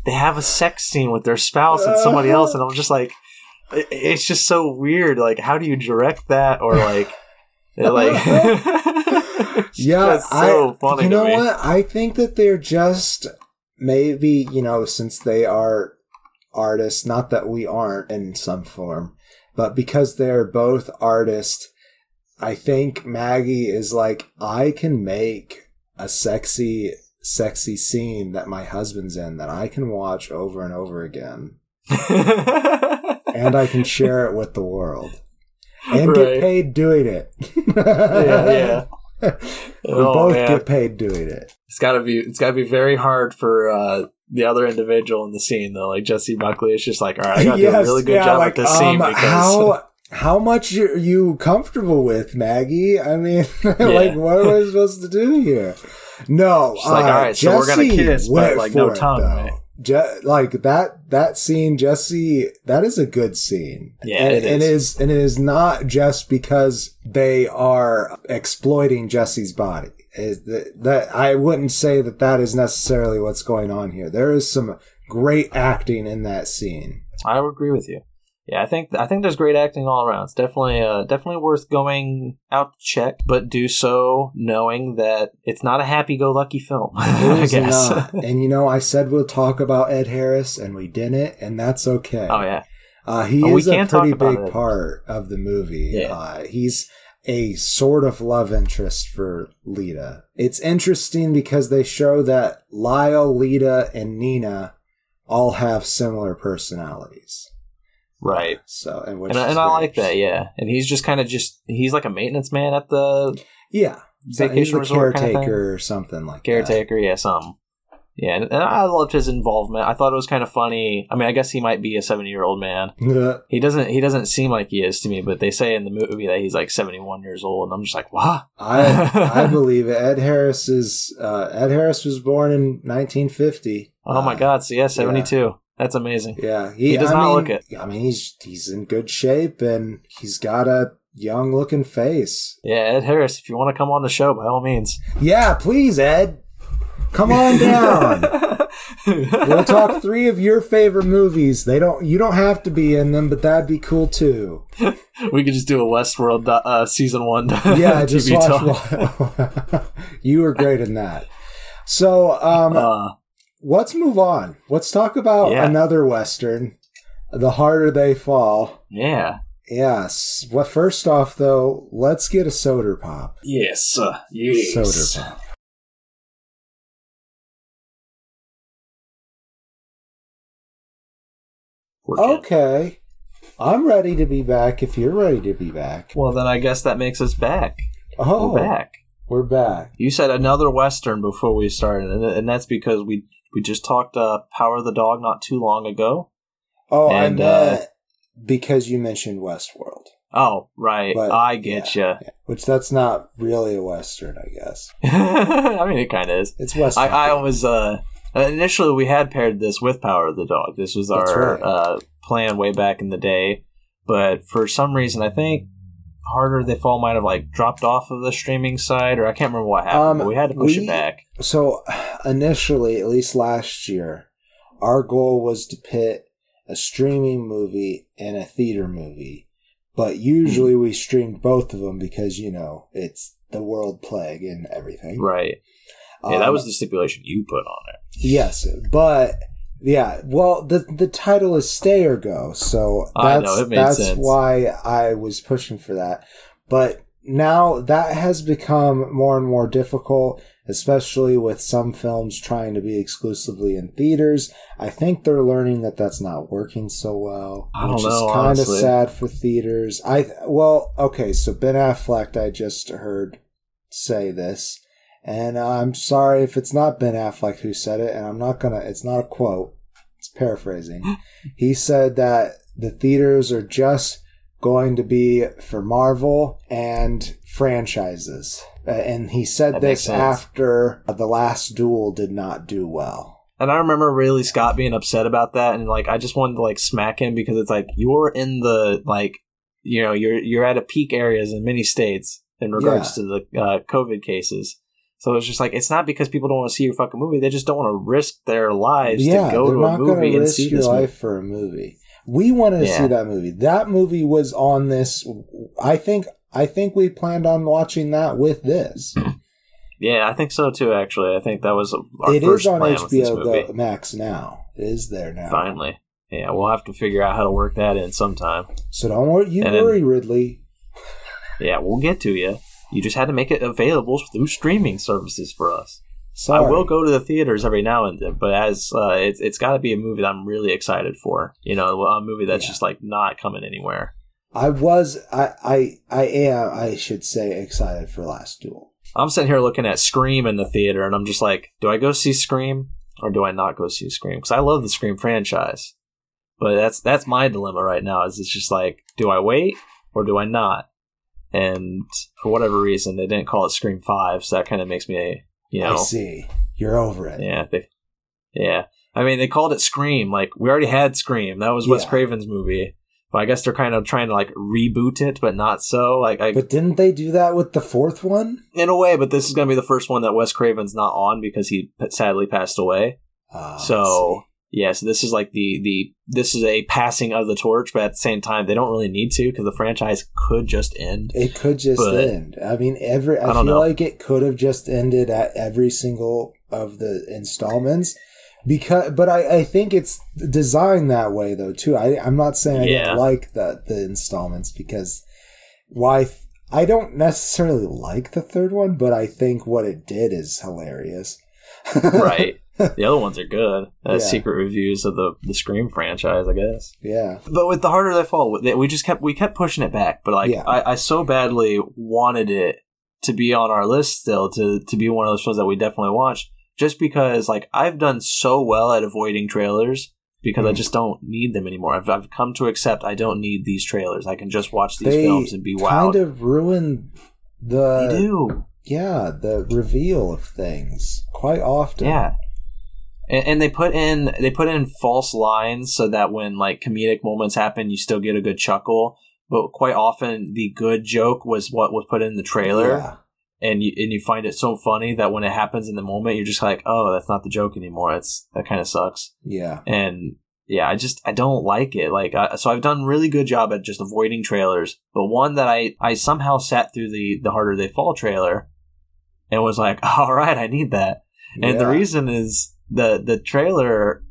[SPEAKER 2] they have a sex scene with their spouse and somebody else, and I'm just like, it's just so weird. Like, how do you direct that or like? Like, it's
[SPEAKER 3] yeah,
[SPEAKER 2] just so
[SPEAKER 3] I, you know what? I think that they're just maybe you know since they are artists, not that we aren't in some form, but because they're both artists, I think Maggie is like I can make a sexy, sexy scene that my husband's in that I can watch over and over again, and I can share it with the world. And
[SPEAKER 2] Right.
[SPEAKER 3] get paid doing it.
[SPEAKER 2] yeah, yeah.
[SPEAKER 3] we
[SPEAKER 2] Oh,
[SPEAKER 3] both
[SPEAKER 2] man.
[SPEAKER 3] get paid doing it.
[SPEAKER 2] It's gotta be it's gotta be very hard for uh, the other individual in the scene though. Like Jessie Buckley is just like, all right, I gotta do a really good job at this scene
[SPEAKER 3] um,
[SPEAKER 2] because
[SPEAKER 3] how how much are you comfortable with, Maggie? I mean, like, what am I supposed to do here? No,
[SPEAKER 2] She's like,
[SPEAKER 3] uh,
[SPEAKER 2] all right, so we're gonna kiss, but, like, no
[SPEAKER 3] it,
[SPEAKER 2] tongue, right?
[SPEAKER 3] Je- like that that scene, Jessie, that is a good scene.
[SPEAKER 2] Yeah,
[SPEAKER 3] and,
[SPEAKER 2] it
[SPEAKER 3] and it is, and it is not just because they are exploiting Jessie's body. Is that, that I wouldn't say that that is necessarily what's going on here. There is some great acting in that scene.
[SPEAKER 2] I would agree with you. Yeah, I think I think there's great acting all around. It's definitely uh, definitely worth going out to check, but do so knowing that it's not a happy-go-lucky film. I
[SPEAKER 3] It is
[SPEAKER 2] guess.
[SPEAKER 3] not. and you know, I said we'll talk about Ed Harris, and we didn't, and that's okay.
[SPEAKER 2] oh yeah,
[SPEAKER 3] Uh, he
[SPEAKER 2] Oh,
[SPEAKER 3] is a pretty big
[SPEAKER 2] it.
[SPEAKER 3] part of the movie.
[SPEAKER 2] Yeah.
[SPEAKER 3] Uh, he's a sort of love interest for Leda. It's interesting because they show that Lyle, Leda, and Nina all have similar personalities.
[SPEAKER 2] Right.
[SPEAKER 3] So, and which
[SPEAKER 2] And, I- and I like that, yeah. And he's just kind of just he's like a maintenance man at the
[SPEAKER 3] Yeah,
[SPEAKER 2] vacation resort kind of
[SPEAKER 3] caretaker or something like
[SPEAKER 2] Caretaker, yeah, some. Yeah, and, and I loved his involvement. I thought it was kind of funny. I mean, I guess he might be a seventy-year-old man.
[SPEAKER 3] that.
[SPEAKER 2] He doesn't. He doesn't seem like he is to me. But they say in the movie that he's like seventy-one years old, and I'm just like, what?
[SPEAKER 3] I I believe it. Ed Harris is uh, Ed Harris was born in 1950.
[SPEAKER 2] Oh my
[SPEAKER 3] Uh,
[SPEAKER 2] god! So yeah, seventy-two. That's amazing.
[SPEAKER 3] Yeah, he,
[SPEAKER 2] He does
[SPEAKER 3] I
[SPEAKER 2] not
[SPEAKER 3] mean,
[SPEAKER 2] look it.
[SPEAKER 3] I mean, he's he's in good shape and he's got a young looking face.
[SPEAKER 2] Yeah, Ed Harris. If you want to come on the show, by all means.
[SPEAKER 3] Yeah, please, Ed, come on down. we'll talk three of your favorite movies. They don't you don't have to be in them, but that'd be cool too.
[SPEAKER 2] we could just do a Westworld uh, season one.
[SPEAKER 3] Yeah, just
[SPEAKER 2] TV
[SPEAKER 3] watch. one. you were great in that. So, um,
[SPEAKER 2] Uh,
[SPEAKER 3] let's move on. Let's talk about
[SPEAKER 2] Yeah.
[SPEAKER 3] another western. The harder they fall.
[SPEAKER 2] yeah.
[SPEAKER 3] Yes. Well, first off, though, let's get a soda pop.
[SPEAKER 2] Yes. Uh, yes.
[SPEAKER 3] Soda pop. Okay. I'm ready to be back if you're ready to be back.
[SPEAKER 2] Well, then I guess that makes us back.
[SPEAKER 3] Oh,
[SPEAKER 2] We're back.
[SPEAKER 3] We're back.
[SPEAKER 2] You said another Western before we started, and, and that's because we we just talked uh, Power of the Dog not too long ago.
[SPEAKER 3] Oh,
[SPEAKER 2] And,
[SPEAKER 3] I
[SPEAKER 2] uh,
[SPEAKER 3] because you mentioned Westworld,
[SPEAKER 2] Oh, right.
[SPEAKER 3] But,
[SPEAKER 2] I get
[SPEAKER 3] yeah, which that's not really a western, I guess.
[SPEAKER 2] I mean, it kind of is.
[SPEAKER 3] It's western.
[SPEAKER 2] I, I was uh, initially we had paired this with Power of the Dog. This was our
[SPEAKER 3] right.
[SPEAKER 2] uh, plan way back in the day, but for some reason, I think Harder They Fall might have like dropped off of the streaming side, or I can't remember what happened.
[SPEAKER 3] Um,
[SPEAKER 2] but we had to push
[SPEAKER 3] we-
[SPEAKER 2] it back.
[SPEAKER 3] So initially, at least last year, our goal was to pit a streaming movie and a theater movie. But usually we streamed both of them because, you know, it's the world plague and everything.
[SPEAKER 2] Right. Yeah, that
[SPEAKER 3] Um,
[SPEAKER 2] was the stipulation you put on it.
[SPEAKER 3] Yes, but yeah, well, the the title is Stay or Go, so
[SPEAKER 2] I
[SPEAKER 3] that's
[SPEAKER 2] know,
[SPEAKER 3] that's
[SPEAKER 2] sense.
[SPEAKER 3] why I was pushing for that. But now that has become more and more difficult, especially with some films trying to be exclusively in theaters. I think they're learning that that's not working so well,
[SPEAKER 2] I don't
[SPEAKER 3] which
[SPEAKER 2] know,
[SPEAKER 3] is kind of sad for theaters. I well, okay, so Ben Affleck, I just heard say this. And I'm sorry if it's not Ben Affleck who said it, and I'm not gonna, it's not a quote, paraphrasing. he said that the theaters are just going to be for Marvel and franchises. Uh, and he said
[SPEAKER 2] That
[SPEAKER 3] this after The Last Duel did not do well.
[SPEAKER 2] And I remember really Scott being upset about that, and like I just wanted to like smack him because it's like you're in the like you know you're you're at a peak areas in many states in regards to the uh, COVID cases. So it's just like it's not because people don't want to see your fucking movie; they just don't want to risk their lives
[SPEAKER 3] yeah,
[SPEAKER 2] to go to a
[SPEAKER 3] not going
[SPEAKER 2] movie
[SPEAKER 3] to
[SPEAKER 2] and
[SPEAKER 3] risk
[SPEAKER 2] see
[SPEAKER 3] your
[SPEAKER 2] this
[SPEAKER 3] life
[SPEAKER 2] movie.
[SPEAKER 3] for a movie. We wanted to
[SPEAKER 2] Yeah.
[SPEAKER 3] see that movie. That movie was on this. I think. I think we planned on watching that with this.
[SPEAKER 2] Yeah, I think so too. Actually, I think that was our
[SPEAKER 3] It
[SPEAKER 2] first
[SPEAKER 3] is on
[SPEAKER 2] plan
[SPEAKER 3] HBO Max now. It is there now.
[SPEAKER 2] Finally, yeah, we'll have to figure out how to work that in sometime.
[SPEAKER 3] So don't worry, you
[SPEAKER 2] And then-
[SPEAKER 3] worry, Ridley.
[SPEAKER 2] Yeah, we'll get to you. You just had to make it available through streaming services for us.
[SPEAKER 3] Sorry.
[SPEAKER 2] I will go to the theaters every now and then, but as uh, it's it's got to be a movie that I'm really excited for. You know, a movie that's
[SPEAKER 3] Yeah.
[SPEAKER 2] just like not coming anywhere.
[SPEAKER 3] I was. I. I. I am. I should say excited for Last Duel.
[SPEAKER 2] I'm sitting here looking at Scream in the theater, and I'm just like, do I go see Scream or do I not go see Scream? Because I love the Scream franchise, but that's that's my dilemma right now. Is it's just like, do I wait or do I not? And for whatever reason, they didn't call it Scream Five, so that kind of makes me, you know,
[SPEAKER 3] I see. You're over it.
[SPEAKER 2] Yeah, they, yeah. I mean, they called it Scream. Like we already had Scream. That was Wes
[SPEAKER 3] Yeah.
[SPEAKER 2] Craven's movie. But I guess they're kind of trying to like reboot it, but not so. Like, I,
[SPEAKER 3] But didn't they do that with the fourth one?
[SPEAKER 2] in a way. But this is going to be the first one that Wes Craven's not on because he sadly passed away.
[SPEAKER 3] Ah, I
[SPEAKER 2] so Yeah, so this is like the the this is a passing of the torch, but at the same time, they don't really need to because the franchise could just end.
[SPEAKER 3] It could just
[SPEAKER 2] But-
[SPEAKER 3] end. I mean, every I,
[SPEAKER 2] I
[SPEAKER 3] feel
[SPEAKER 2] know.
[SPEAKER 3] like it could have just ended at every single of the installments. Because, but I, I think it's designed that way though too. I, I'm not saying I
[SPEAKER 2] Yeah.
[SPEAKER 3] didn't like the the installments because why I don't necessarily like the third one, but I think what it did is hilarious.
[SPEAKER 2] right. The other ones are good. Uh,
[SPEAKER 3] Yeah.
[SPEAKER 2] Secret reviews of the the Scream franchise, I guess.
[SPEAKER 3] yeah.
[SPEAKER 2] But with the harder they fall, we- we just kept we kept pushing it back. But like
[SPEAKER 3] Yeah.
[SPEAKER 2] I, I so badly wanted it to be on our list still to to be one of those shows that we definitely watch. Just because like I've done so well at avoiding trailers because I
[SPEAKER 3] Mm.
[SPEAKER 2] just don't need them anymore. I've I've come to accept I don't need these trailers. I can just watch these
[SPEAKER 3] They
[SPEAKER 2] films and be
[SPEAKER 3] kind of ruin the
[SPEAKER 2] they do.
[SPEAKER 3] yeah the reveal of things quite often.
[SPEAKER 2] Yeah. And, and they put in they put in false lines so that when like comedic moments happen, you still get a good chuckle. But quite often, the good joke was what was put in the trailer,
[SPEAKER 3] Yeah.
[SPEAKER 2] and you and you find it so funny that when it happens in the moment, you're just like, "Oh, that's not the joke anymore." It's that kind of sucks.
[SPEAKER 3] Yeah.
[SPEAKER 2] And yeah, I just I don't like it. Like, I, so I've done really good job at just avoiding trailers. But one that I I somehow sat through the the harder they fall trailer, and was like, "All right, I need that." And the reason is the the trailer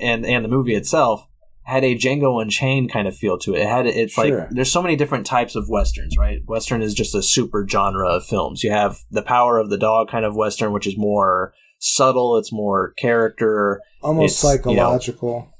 [SPEAKER 2] and and the movie itself had a Django Unchained kind of feel to it. It had it's
[SPEAKER 3] Sure.
[SPEAKER 2] like there's so many different types of westerns, right? Western is just a super genre of films. You have the Power of the Dog kind of western, which is more subtle. It's more character.
[SPEAKER 3] almost
[SPEAKER 2] it's, you know,
[SPEAKER 3] psychological.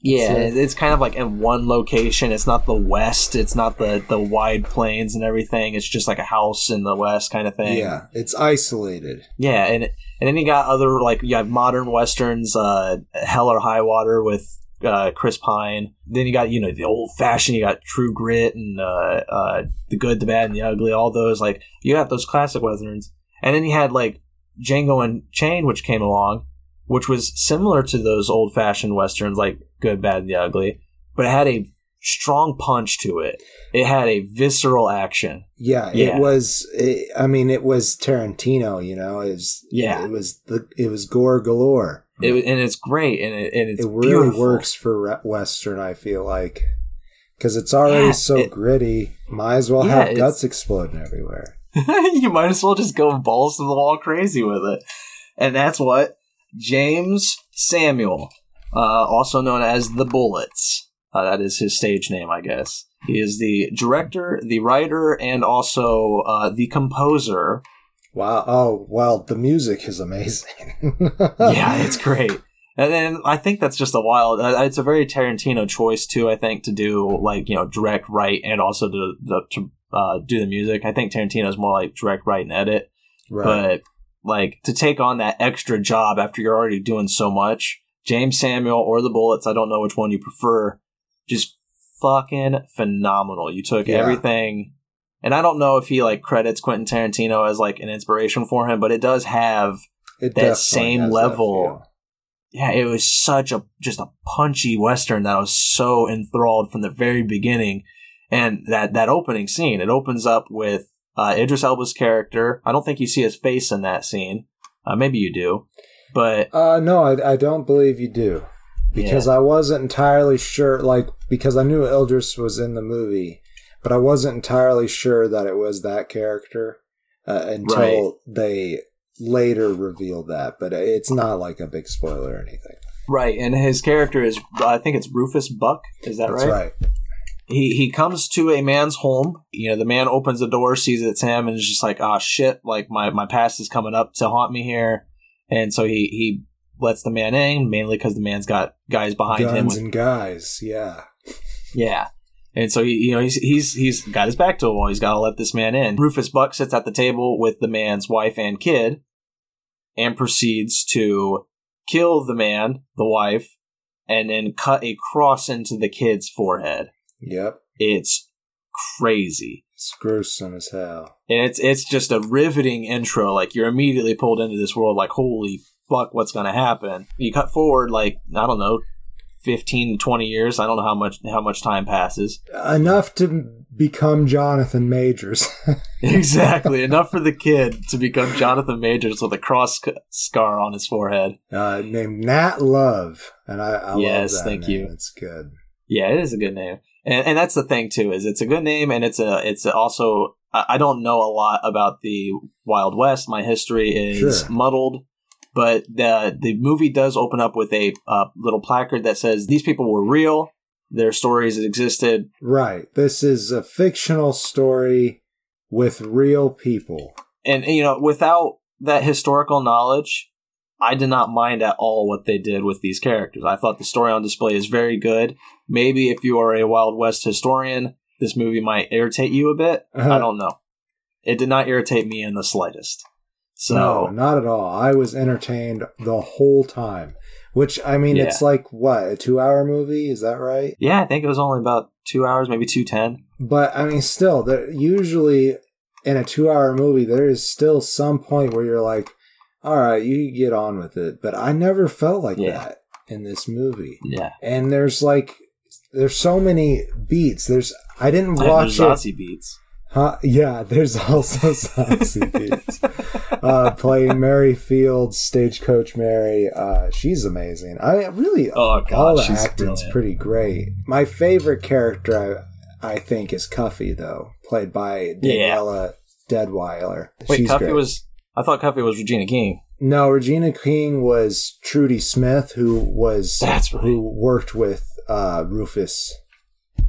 [SPEAKER 2] Yeah,
[SPEAKER 3] That's
[SPEAKER 2] it's kind of like in one location. It's not the West. It's not the the wide plains and everything. It's just like a house in the West kind of thing.
[SPEAKER 3] Yeah, it's isolated.
[SPEAKER 2] Yeah, and and then you got other like you have modern westerns, uh, Hell or High Water with uh, Chris Pine. Then you got you know the old fashioned. You got True Grit and uh, uh, the Good, the Bad, and the Ugly. All those like you got those classic westerns, and then you had like Django Unchained, which came along, which was similar to those old fashioned westerns like Good, Bad, and the Ugly, but it had a strong punch to it. It had a visceral action.
[SPEAKER 3] Yeah,
[SPEAKER 2] Yeah.
[SPEAKER 3] it was. It, I mean, it was Tarantino. You know, it was.
[SPEAKER 2] Yeah.
[SPEAKER 3] it was the. It was gore galore.
[SPEAKER 2] It, and it's great, and it, and it's
[SPEAKER 3] it really
[SPEAKER 2] beautiful.
[SPEAKER 3] works for Western. I feel like because it's already
[SPEAKER 2] Yeah,
[SPEAKER 3] so
[SPEAKER 2] it-
[SPEAKER 3] gritty. Might as well
[SPEAKER 2] Yeah,
[SPEAKER 3] have guts exploding everywhere.
[SPEAKER 2] you might as well just go balls to the wall crazy with it. And that's what Jeymes Samuel, uh, also known as the Bullitts, uh, that is his stage name, I guess. He is the director, the writer, and also uh, the composer.
[SPEAKER 3] Wow. Oh well, the music is amazing.
[SPEAKER 2] yeah, it's great. And then I think that's just a wild. Uh, it's a very Tarantino choice too. I think to do like you know direct, write, and also to, the, to uh, do the music. I think Tarantino's more like direct, write, and edit.
[SPEAKER 3] right.
[SPEAKER 2] but like to take on that extra job after you're already doing so much jeymes samuel or the bullitts i don't know which one you prefer. Just fucking phenomenal. You took
[SPEAKER 3] Yeah.
[SPEAKER 2] everything. And i don't know if he like credits quentin tarantino as like an inspiration for him but it does have
[SPEAKER 3] it
[SPEAKER 2] that same
[SPEAKER 3] has that
[SPEAKER 2] level. yeah it was such a just a punchy western that i was so enthralled from the very beginning. And that that opening scene it opens up with uh, idris elba's character. I don't think you see his face in that scene. Uh, maybe you do but
[SPEAKER 3] Uh, no, I, I don't believe you do. Because I wasn't entirely sure, like, because I knew Idris was in the movie, but I wasn't entirely sure that it was that character uh, until
[SPEAKER 2] Right.
[SPEAKER 3] they later revealed that. But it's not like a big spoiler or anything.
[SPEAKER 2] right and his character is i think it's rufus buck is that
[SPEAKER 3] That's
[SPEAKER 2] right?
[SPEAKER 3] right.
[SPEAKER 2] he he comes to a man's home. You know, the man opens the door, sees it's him, and is just like, "Ah, shit! Like my my past is coming up to haunt me here." And so he he lets the man in, mainly because the man's got guys behind him. With,
[SPEAKER 3] and guys, yeah.
[SPEAKER 2] yeah, and so he you know he's he's he's got his back to a wall. He's got to let this man in. Rufus Buck sits at the table with the man's wife and kid, and proceeds to kill the man, the wife, and then cut a cross into the kid's forehead.
[SPEAKER 3] Yep.
[SPEAKER 2] It's crazy.
[SPEAKER 3] It's gruesome as hell.
[SPEAKER 2] And it's it's just a riveting intro. Like you're immediately pulled into this world. Like holy fuck, what's gonna happen? You cut forward like I don't know, fifteen to twenty years. I don't know how much how much time passes.
[SPEAKER 3] Enough to become Jonathan Majors.
[SPEAKER 2] exactly enough for the kid to become Jonathan Majors with a cross scar on his forehead.
[SPEAKER 3] Uh, named Nat Love, and I, I
[SPEAKER 2] yes,
[SPEAKER 3] love that
[SPEAKER 2] thank
[SPEAKER 3] name.
[SPEAKER 2] you.
[SPEAKER 3] It's good.
[SPEAKER 2] Yeah, it is a good name, and and that's the thing too is it's a good name, and it's a it's also I don't know a lot about the Wild West. My history is
[SPEAKER 3] Sure.
[SPEAKER 2] muddled, but the the movie does open up with a uh, little placard that says these people were real. Their stories existed.
[SPEAKER 3] Right. This is a fictional story with real people.
[SPEAKER 2] and you know without that historical knowledge i did not mind at all what they did with these characters i thought the story on display is very good maybe if you are a wild west historian this movie might irritate you a bit
[SPEAKER 3] Uh-huh.
[SPEAKER 2] i don't know it did not irritate me in the slightest so
[SPEAKER 3] no, not at all. I was entertained the whole time. Which I mean,
[SPEAKER 2] Yeah.
[SPEAKER 3] it's like what a two-hour movie. Is that right?
[SPEAKER 2] yeah i think it was only about two hours maybe 210
[SPEAKER 3] But I mean, still, there usually in a two-hour movie, there is still some point where you're like, "All right, you get on with it." But I never felt like
[SPEAKER 2] Yeah.
[SPEAKER 3] that in this movie.
[SPEAKER 2] yeah
[SPEAKER 3] And there's like, there's so many beats. There's I didn't watch it.
[SPEAKER 2] Zazie Beetz
[SPEAKER 3] Huh? Yeah, there's also Zazie Beetz. Uh, playing Mary Fields, Stagecoach Mary. Uh, she's amazing. I really,
[SPEAKER 2] oh god
[SPEAKER 3] all the acting's
[SPEAKER 2] brilliant.
[SPEAKER 3] pretty great. My favorite character, I, I think, is Cuffy, though, played by
[SPEAKER 2] Yeah.
[SPEAKER 3] Danielle Deadwyler.
[SPEAKER 2] wait
[SPEAKER 3] she's
[SPEAKER 2] cuffy
[SPEAKER 3] great.
[SPEAKER 2] was i thought cuffy was regina king
[SPEAKER 3] no Regina King was Trudy Smith, who was
[SPEAKER 2] That's right.
[SPEAKER 3] who worked with uh, Rufus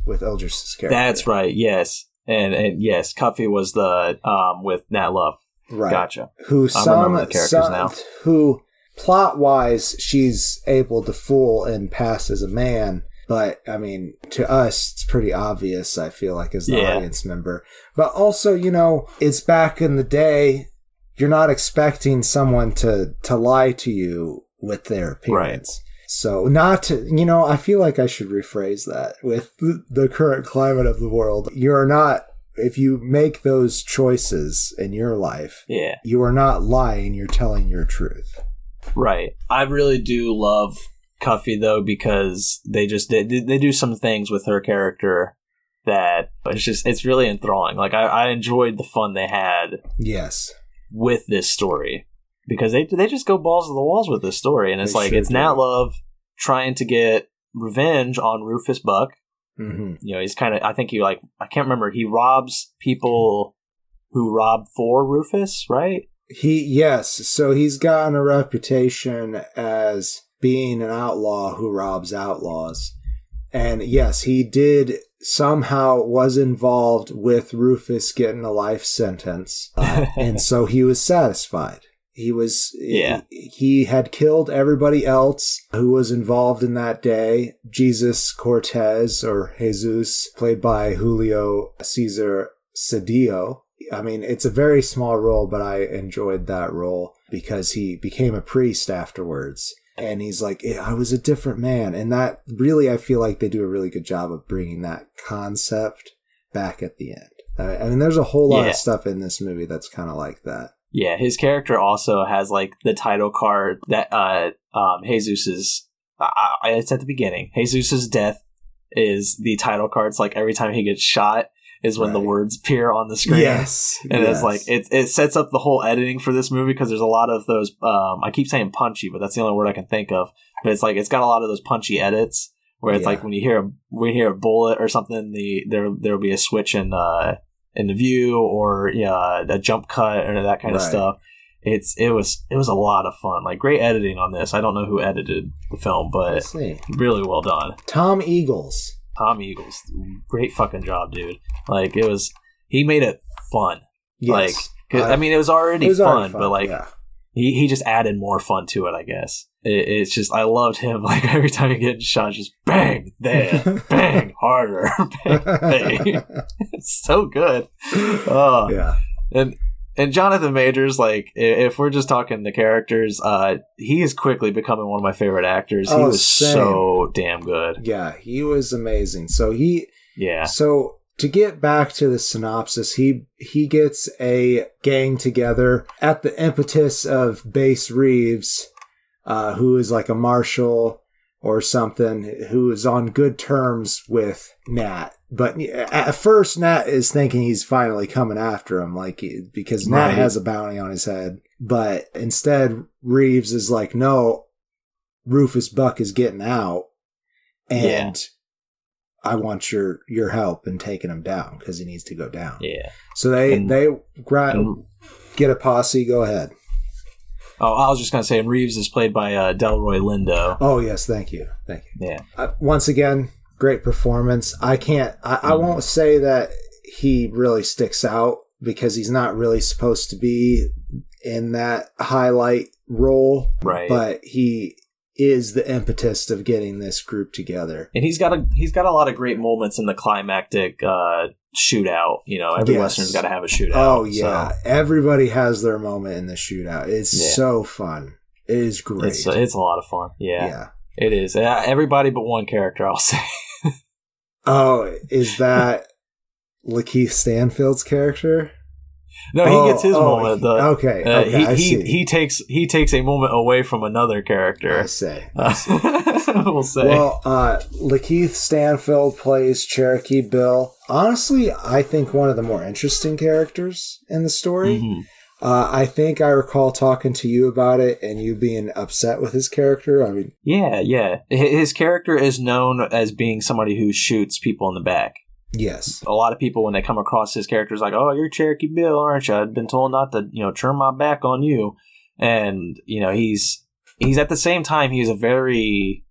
[SPEAKER 3] with Eldridge's character.
[SPEAKER 2] that's right yes and and yes cuffy was the um with nat love
[SPEAKER 3] right.
[SPEAKER 2] gotcha
[SPEAKER 3] who
[SPEAKER 2] I
[SPEAKER 3] some,
[SPEAKER 2] the characters
[SPEAKER 3] some-
[SPEAKER 2] now.
[SPEAKER 3] who plot wise she's able to fool and pass as a man but i mean to us it's pretty obvious i feel like as the
[SPEAKER 2] Yeah.
[SPEAKER 3] audience member but also you know it's back in the day you're not expecting someone to to lie to you with their appearance so not to you know i feel like i should rephrase that. With the- current climate of the world you're not if you make those choices in your life
[SPEAKER 2] yeah.
[SPEAKER 3] you are not lying you're telling your truth.
[SPEAKER 2] Right. I really do love Cuffy though because they just did they do some things with her character that it's just it's really enthralling. Like I, I enjoyed the fun they had
[SPEAKER 3] yes.
[SPEAKER 2] with this story because they they just go balls to the walls with this story and it's
[SPEAKER 3] They
[SPEAKER 2] like
[SPEAKER 3] sure
[SPEAKER 2] it's
[SPEAKER 3] do.
[SPEAKER 2] Nat Love trying to get revenge on Rufus Buck.
[SPEAKER 3] hmm
[SPEAKER 2] You know, he's kind of I think he like I can't remember he robs people who rob for Rufus, right?
[SPEAKER 3] he yes so he's gotten a reputation as being an outlaw who robs outlaws and yes he did somehow was involved with rufus getting a life sentence Uh, and so he was satisfied he was
[SPEAKER 2] Yeah.
[SPEAKER 3] he, he had killed everybody else who was involved in that day. Jesus cortez or jesus played by julio cesar cedillo. I mean it's a very small role but i enjoyed that role because he became a priest afterwards. And he's like i was a different man. And that really i feel like they do a really good job of bringing that concept back at the end. I mean there's a whole lot
[SPEAKER 2] Yeah.
[SPEAKER 3] of stuff in this movie that's kind of like that
[SPEAKER 2] Yeah, his character also has like the title card that uh um Jesus's uh, it's at the beginning. Jesus's death is the title cards like every time he gets shot is when the words appear on the screen.
[SPEAKER 3] yes
[SPEAKER 2] And
[SPEAKER 3] yes.
[SPEAKER 2] it's like it it sets up the whole editing for this movie because there's a lot of those um I keep saying punchy, but that's the only word I can think of. But it's like it's got a lot of those punchy edits where it's
[SPEAKER 3] Yeah.
[SPEAKER 2] like when you hear a when you hear a bullet or something, the there there'll be a switch in uh in the view or yeah a jump cut or that kind of
[SPEAKER 3] Right.
[SPEAKER 2] stuff. It's it was it was a lot of fun. Like great editing on this. I don't know who edited the film, but really well done.
[SPEAKER 3] tom eagles
[SPEAKER 2] Tom Eagles, great fucking job, dude. Like it was he made it fun.
[SPEAKER 3] yes
[SPEAKER 2] Like
[SPEAKER 3] I-
[SPEAKER 2] I mean, it was already
[SPEAKER 3] It was
[SPEAKER 2] fun,
[SPEAKER 3] already
[SPEAKER 2] but like
[SPEAKER 3] yeah.
[SPEAKER 2] he, he just added more fun to it. I guess it, it's just I loved him. Like every time he gets shot, just bang there, bang harder, bang, bang. it's so good. Oh,
[SPEAKER 3] yeah
[SPEAKER 2] and and Jonathan Majors, like if we're just talking the characters, uh, he is quickly becoming one of my favorite actors. He
[SPEAKER 3] Oh,
[SPEAKER 2] was
[SPEAKER 3] same.
[SPEAKER 2] so damn good.
[SPEAKER 3] yeah he was amazing so he
[SPEAKER 2] Yeah,
[SPEAKER 3] So to get back to the synopsis, he he gets a gang together at the impetus of Bass Reeves, uh, who is like a marshal, or something who is on good terms with Nat. But at first, Nat is thinking he's finally coming after him, like because Nat
[SPEAKER 2] Right.
[SPEAKER 3] has a bounty on his head. But instead, Reeves is like, "No, Rufus Buck is getting out, and I want your your help in taking him down because he needs to go down."
[SPEAKER 2] Yeah.
[SPEAKER 3] So they
[SPEAKER 2] And-
[SPEAKER 3] they grind,
[SPEAKER 2] And,
[SPEAKER 3] get a posse. Go ahead.
[SPEAKER 2] Oh, I was just gonna say, and Reeves is played by uh, Delroy Lindo.
[SPEAKER 3] Oh yes, thank you, thank you.
[SPEAKER 2] Yeah.
[SPEAKER 3] uh, once again, great performance. I can't, I, I
[SPEAKER 2] Mhm.
[SPEAKER 3] won't say that he really sticks out because he's not really supposed to be in that highlight role,
[SPEAKER 2] Right.
[SPEAKER 3] but he is the impetus of getting this group together.
[SPEAKER 2] and he's got a he's got a lot of great moments in the climactic uh, shootout. You know, every
[SPEAKER 3] Yes.
[SPEAKER 2] western's got to have a shootout.
[SPEAKER 3] Oh yeah,
[SPEAKER 2] so
[SPEAKER 3] everybody has their moment in the shootout. It's
[SPEAKER 2] Yeah.
[SPEAKER 3] so fun. It is great.
[SPEAKER 2] it's it's a lot of fun. Yeah,
[SPEAKER 3] yeah.
[SPEAKER 2] it is. Uh, everybody but one character, I'll say.
[SPEAKER 3] Oh, is that Lakeith Stanfield's character?
[SPEAKER 2] No, he
[SPEAKER 3] Oh,
[SPEAKER 2] gets his
[SPEAKER 3] oh,
[SPEAKER 2] moment. The,
[SPEAKER 3] okay,
[SPEAKER 2] uh,
[SPEAKER 3] okay, I
[SPEAKER 2] he,
[SPEAKER 3] see.
[SPEAKER 2] he he takes he takes a moment away from another character.
[SPEAKER 3] I say.
[SPEAKER 2] Uh, we'll say.
[SPEAKER 3] Well, uh, Lakeith Stanfield plays Cherokee Bill. Honestly, I think one of the more interesting characters in the story.
[SPEAKER 2] Mhm.
[SPEAKER 3] Uh, I think I recall talking to you about it and you being upset with his character. I mean,
[SPEAKER 2] Yeah, yeah. His character is known as being somebody who shoots people in the back.
[SPEAKER 3] Yes.
[SPEAKER 2] a lot of people when they come across his characters like oh you're cherokee bill aren't you i've been told not to you know turn my back on you and you know he's he's at the same time he's a very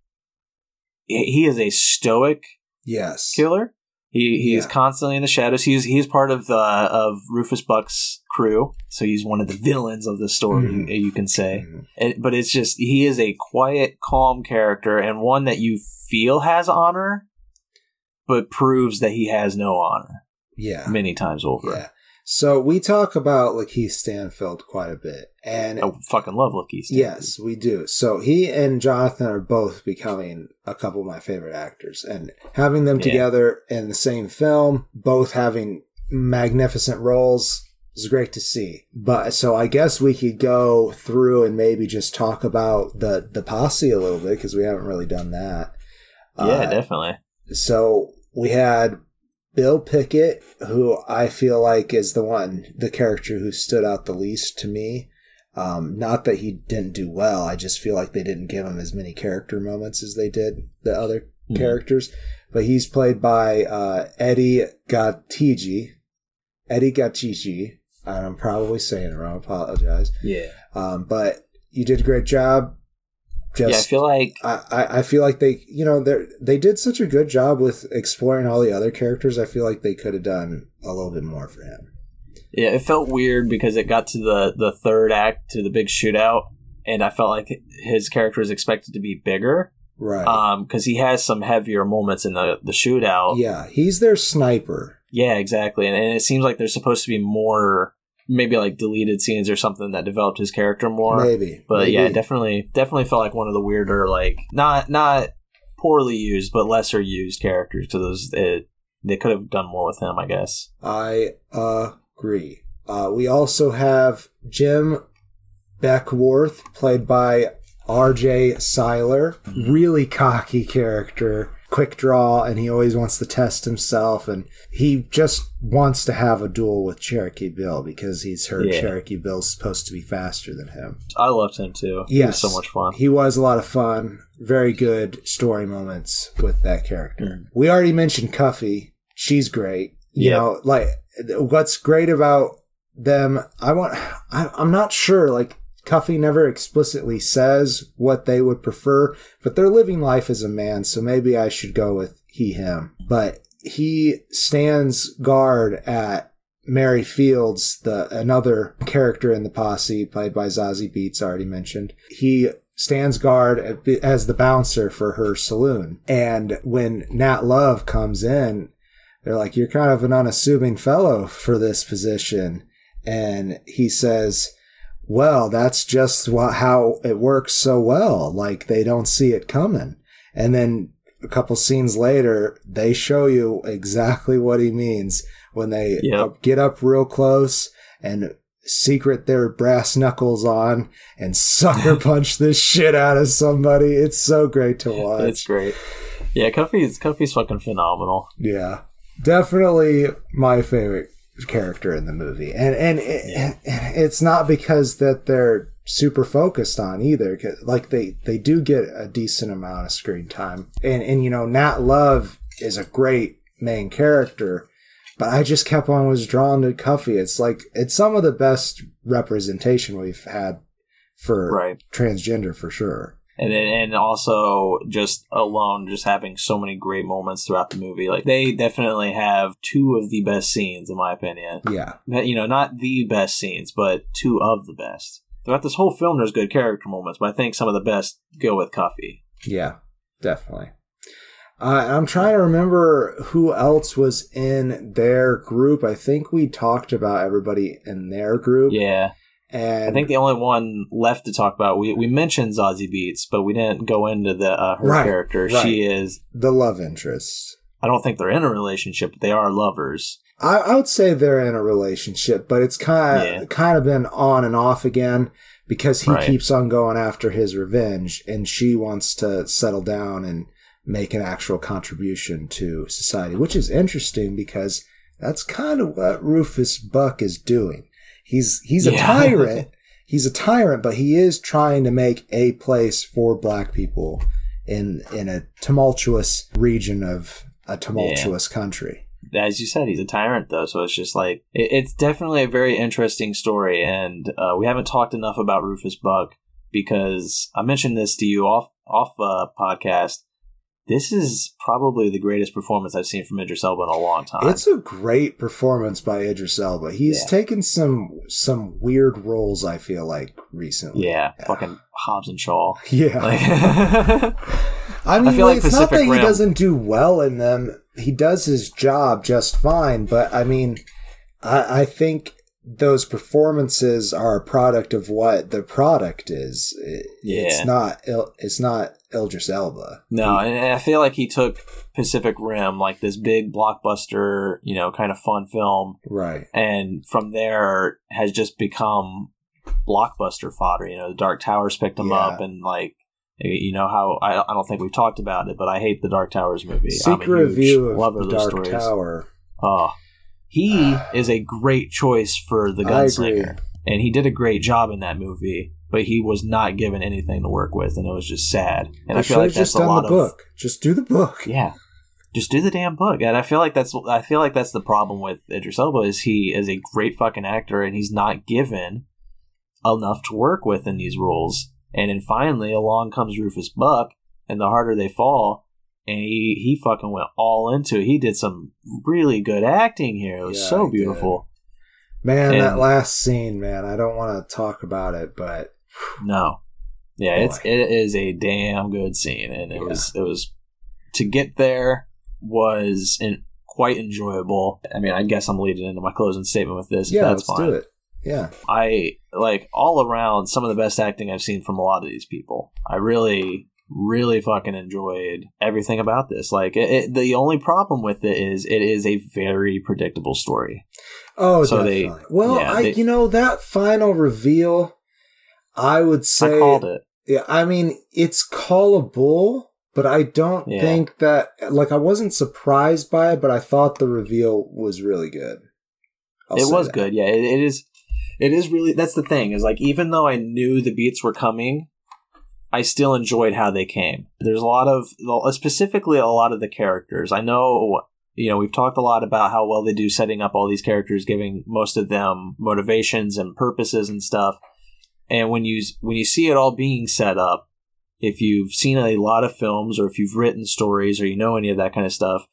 [SPEAKER 2] he is a stoic
[SPEAKER 3] Yes.
[SPEAKER 2] killer he he is constantly in the shadows he's he's part of the of rufus buck's crew so he's one of the villains of the story
[SPEAKER 3] Mhm.
[SPEAKER 2] you can say
[SPEAKER 3] Mhm.
[SPEAKER 2] it, but it's just he is a quiet, calm character and one that you feel has honor, but proves that he has no honor
[SPEAKER 3] Yeah.
[SPEAKER 2] many times over.
[SPEAKER 3] Yeah. So we talk about Lakeith Stanfield quite a bit. And
[SPEAKER 2] I fucking love Lucky. Steve.
[SPEAKER 3] Yes, we do. So he and Jonathan are both becoming a couple of my favorite actors, and having them
[SPEAKER 2] Yeah.
[SPEAKER 3] together in the same film, both having magnificent roles, is great to see. But so I guess we could go through and maybe just talk about the the posse a little bit because we haven't really done that.
[SPEAKER 2] yeah,
[SPEAKER 3] Uh,
[SPEAKER 2] definitely.
[SPEAKER 3] so we had Bill Pickett, who I feel like is the one, the character who stood out the least to me. Um, not that he didn't do well, I just feel like they didn't give him as many character moments as they did the other
[SPEAKER 2] Mhm.
[SPEAKER 3] characters. But he's played by uh, Edi Gathegi. Edi Gathegi. I'm probably saying it wrong. I apologize.
[SPEAKER 2] Yeah,
[SPEAKER 3] Um, but you did a great job. Just
[SPEAKER 2] yeah. I feel like
[SPEAKER 3] I, I- feel like they you know they they did such a good job with exploring all the other characters. I feel like they could have done a little bit more for him.
[SPEAKER 2] yeah, it felt weird because it got to the the third act to the big shootout, and I felt like his character was expected to be bigger.
[SPEAKER 3] Right.
[SPEAKER 2] Um, because he has some heavier moments in the the shootout.
[SPEAKER 3] yeah, he's their sniper.
[SPEAKER 2] Yeah, exactly. And, and it seems like there's supposed to be more, maybe like deleted scenes or something that developed his character more.
[SPEAKER 3] Maybe.
[SPEAKER 2] But
[SPEAKER 3] maybe.
[SPEAKER 2] yeah, definitely, definitely felt like one of the weirder, like not not poorly used, but lesser used characters because it they could have done more with him, I guess.
[SPEAKER 3] I agree. Uh, we also have Jim Beckwourth, played by R.J. Cyler. Really cocky character, quick draw, and he always wants to test himself. And he just wants to have a duel with Cherokee Bill because he's heard
[SPEAKER 2] Yeah.
[SPEAKER 3] Cherokee Bill's supposed to be faster than him.
[SPEAKER 2] I loved him too. He was so much fun.
[SPEAKER 3] He was a lot of fun. Very good story moments with that character.
[SPEAKER 2] Mm.
[SPEAKER 3] We already mentioned Cuffy. She's great. You
[SPEAKER 2] Yeah.
[SPEAKER 3] know, like what's great about them, I want, I, I'm not sure, like Cuffy never explicitly says what they would prefer, but they're living life as a man. So maybe I should go with he, him, but he stands guard at Mary Fields, the another character in the posse, played by Zazie Beetz, already mentioned. He stands guard as the bouncer for her saloon. And when Nat Love comes in, they're like, "You're kind of an unassuming fellow for this position," and he says. Well, that's just what, how it works so well. Like they don't see it coming. And then a couple scenes later, they show you exactly what he means when they
[SPEAKER 2] Yep.
[SPEAKER 3] up- get up real close and secret their brass knuckles on and sucker punch the shit out of somebody. It's so great to watch.
[SPEAKER 2] It's great. Yeah, Cuffy's Cuffy's fucking phenomenal.
[SPEAKER 3] Yeah, definitely my favorite character in the movie, and and it, yeah. it's not because that they're super focused on either. Like they they do get a decent amount of screen time, and and you know Nat Love is a great main character, but I just kept on was drawn to Cuffy. It's like it's some of the best representation we've had for
[SPEAKER 2] right.
[SPEAKER 3] transgender for sure
[SPEAKER 2] and and also just alone just having so many great moments throughout the movie like they definitely have two of the best scenes in my opinion
[SPEAKER 3] yeah
[SPEAKER 2] you know not the best scenes but two of the best throughout this whole film there's good character moments but i think some of the best go with cuffy
[SPEAKER 3] yeah definitely uh, I'm trying to remember who else was in their group. I think we talked about everybody in their group.
[SPEAKER 2] Yeah.
[SPEAKER 3] And
[SPEAKER 2] I think the only one left to talk about we we mentioned Zazie Beetz, but we didn't go into the uh, her right, character. Right. She is
[SPEAKER 3] the love interest.
[SPEAKER 2] I don't think they're in a relationship, but they are lovers.
[SPEAKER 3] I, I would say they're in a relationship, but it's kind of yeah. kind of been on and off again because he right. keeps on going after his revenge, and she wants to settle down and make an actual contribution to society, which is interesting because that's kind of what Rufus Buck is doing. He's he's a yeah. tyrant. he's a tyrant, but he is trying to make a place for black people in in a tumultuous region of a tumultuous yeah. country.
[SPEAKER 2] As you said, he's a tyrant, though, so it's just like it, it's definitely a very interesting story, and uh, we haven't talked enough about Rufus Buck because I mentioned this to you off off uh, podcast this is probably the greatest performance I've seen from Idris Elba in a long time.
[SPEAKER 3] It's a great performance by Idris Elba. He's yeah. taken some some weird roles. I feel like recently.
[SPEAKER 2] Yeah, yeah. fucking Hobbs and Shaw.
[SPEAKER 3] Yeah. Like, I mean, I like it's not that Rim. he doesn't do well in them. He does his job just fine. But I mean, I, I think those performances are a product of what the product is. It, yeah. It's not. It's not Idris Elba.
[SPEAKER 2] No, and I feel like he took Pacific Rim, like this big blockbuster, you know, kind of fun film,
[SPEAKER 3] right?
[SPEAKER 2] And from there has just become blockbuster fodder. You know, the Dark Towers picked him yeah. up, and like you know how I, I don't think we've talked about it, but I hate the Dark Towers movie.
[SPEAKER 3] Secret review of the Dark stories. Tower.
[SPEAKER 2] Oh, he is a great choice for the gunslinger, and he did a great job in that movie but he was not given anything to work with, and it was just sad. And
[SPEAKER 3] I, I feel like that's a lot of book. Just do the book.
[SPEAKER 2] Yeah, just do the damn book. And I feel like that's I feel like that's the problem with Idris Elba is he is a great fucking actor, and he's not given enough to work with in these roles. And then finally, along comes Rufus Buck, and the harder they fall. And he, he fucking went all into it. He did some really good acting here. It was yeah, so beautiful.
[SPEAKER 3] Man, and, that last scene, man, I don't want to talk about it, but
[SPEAKER 2] no. Yeah, Boy. it's it is a damn good scene, and it yeah. was it was to get there was in, quite enjoyable. I mean, I guess I'm leading into my closing statement with this.
[SPEAKER 3] Yeah,
[SPEAKER 2] that's
[SPEAKER 3] let's fine. do it. Yeah,
[SPEAKER 2] I like all around some of the best acting I've seen from a lot of these people. I really, really fucking enjoyed everything about this. Like, it, it, the only problem with it is it is a very predictable story.
[SPEAKER 3] Oh, so definitely. They, well, yeah, I they, you know that final reveal I would say
[SPEAKER 2] I called it.
[SPEAKER 3] Yeah, I mean it's callable, but I don't yeah. think that like I wasn't surprised by it, but I thought the reveal was really good.
[SPEAKER 2] I'll it was that. good. Yeah, it, it is. It is really. That's the thing is like even though I knew the beats were coming, I still enjoyed how they came. There's a lot of specifically a lot of the characters. I know you know we've talked a lot about how well they do setting up all these characters, giving most of them motivations and purposes and stuff. And when you when you see it all being set up, if you've seen a lot of films or if you've written stories or you know any of that kind of stuff,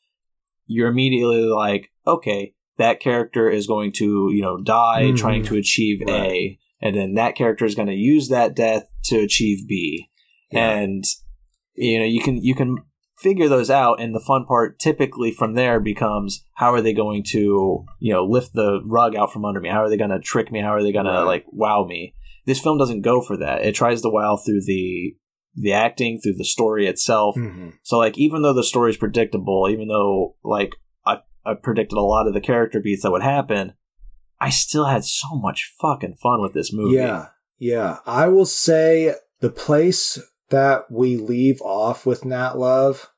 [SPEAKER 2] you're immediately like, okay, that character is going to, you know, die mm-hmm. trying to achieve right. A, and then that character is going to use that death to achieve B. Yeah. And you know, you can you can figure those out and the fun part typically from there becomes how are they going to, you know, lift the rug out from under me? How are they going to trick me? How are they going right. to like wow me? This film doesn't go for that. It tries to wow through the the acting, through the story itself. Mm-hmm. So like even though the story is predictable, even though like I I predicted a lot of the character beats that would happen, I still had so much fucking fun with this movie.
[SPEAKER 3] Yeah, yeah. I will say the place that we leave off with Nat Love,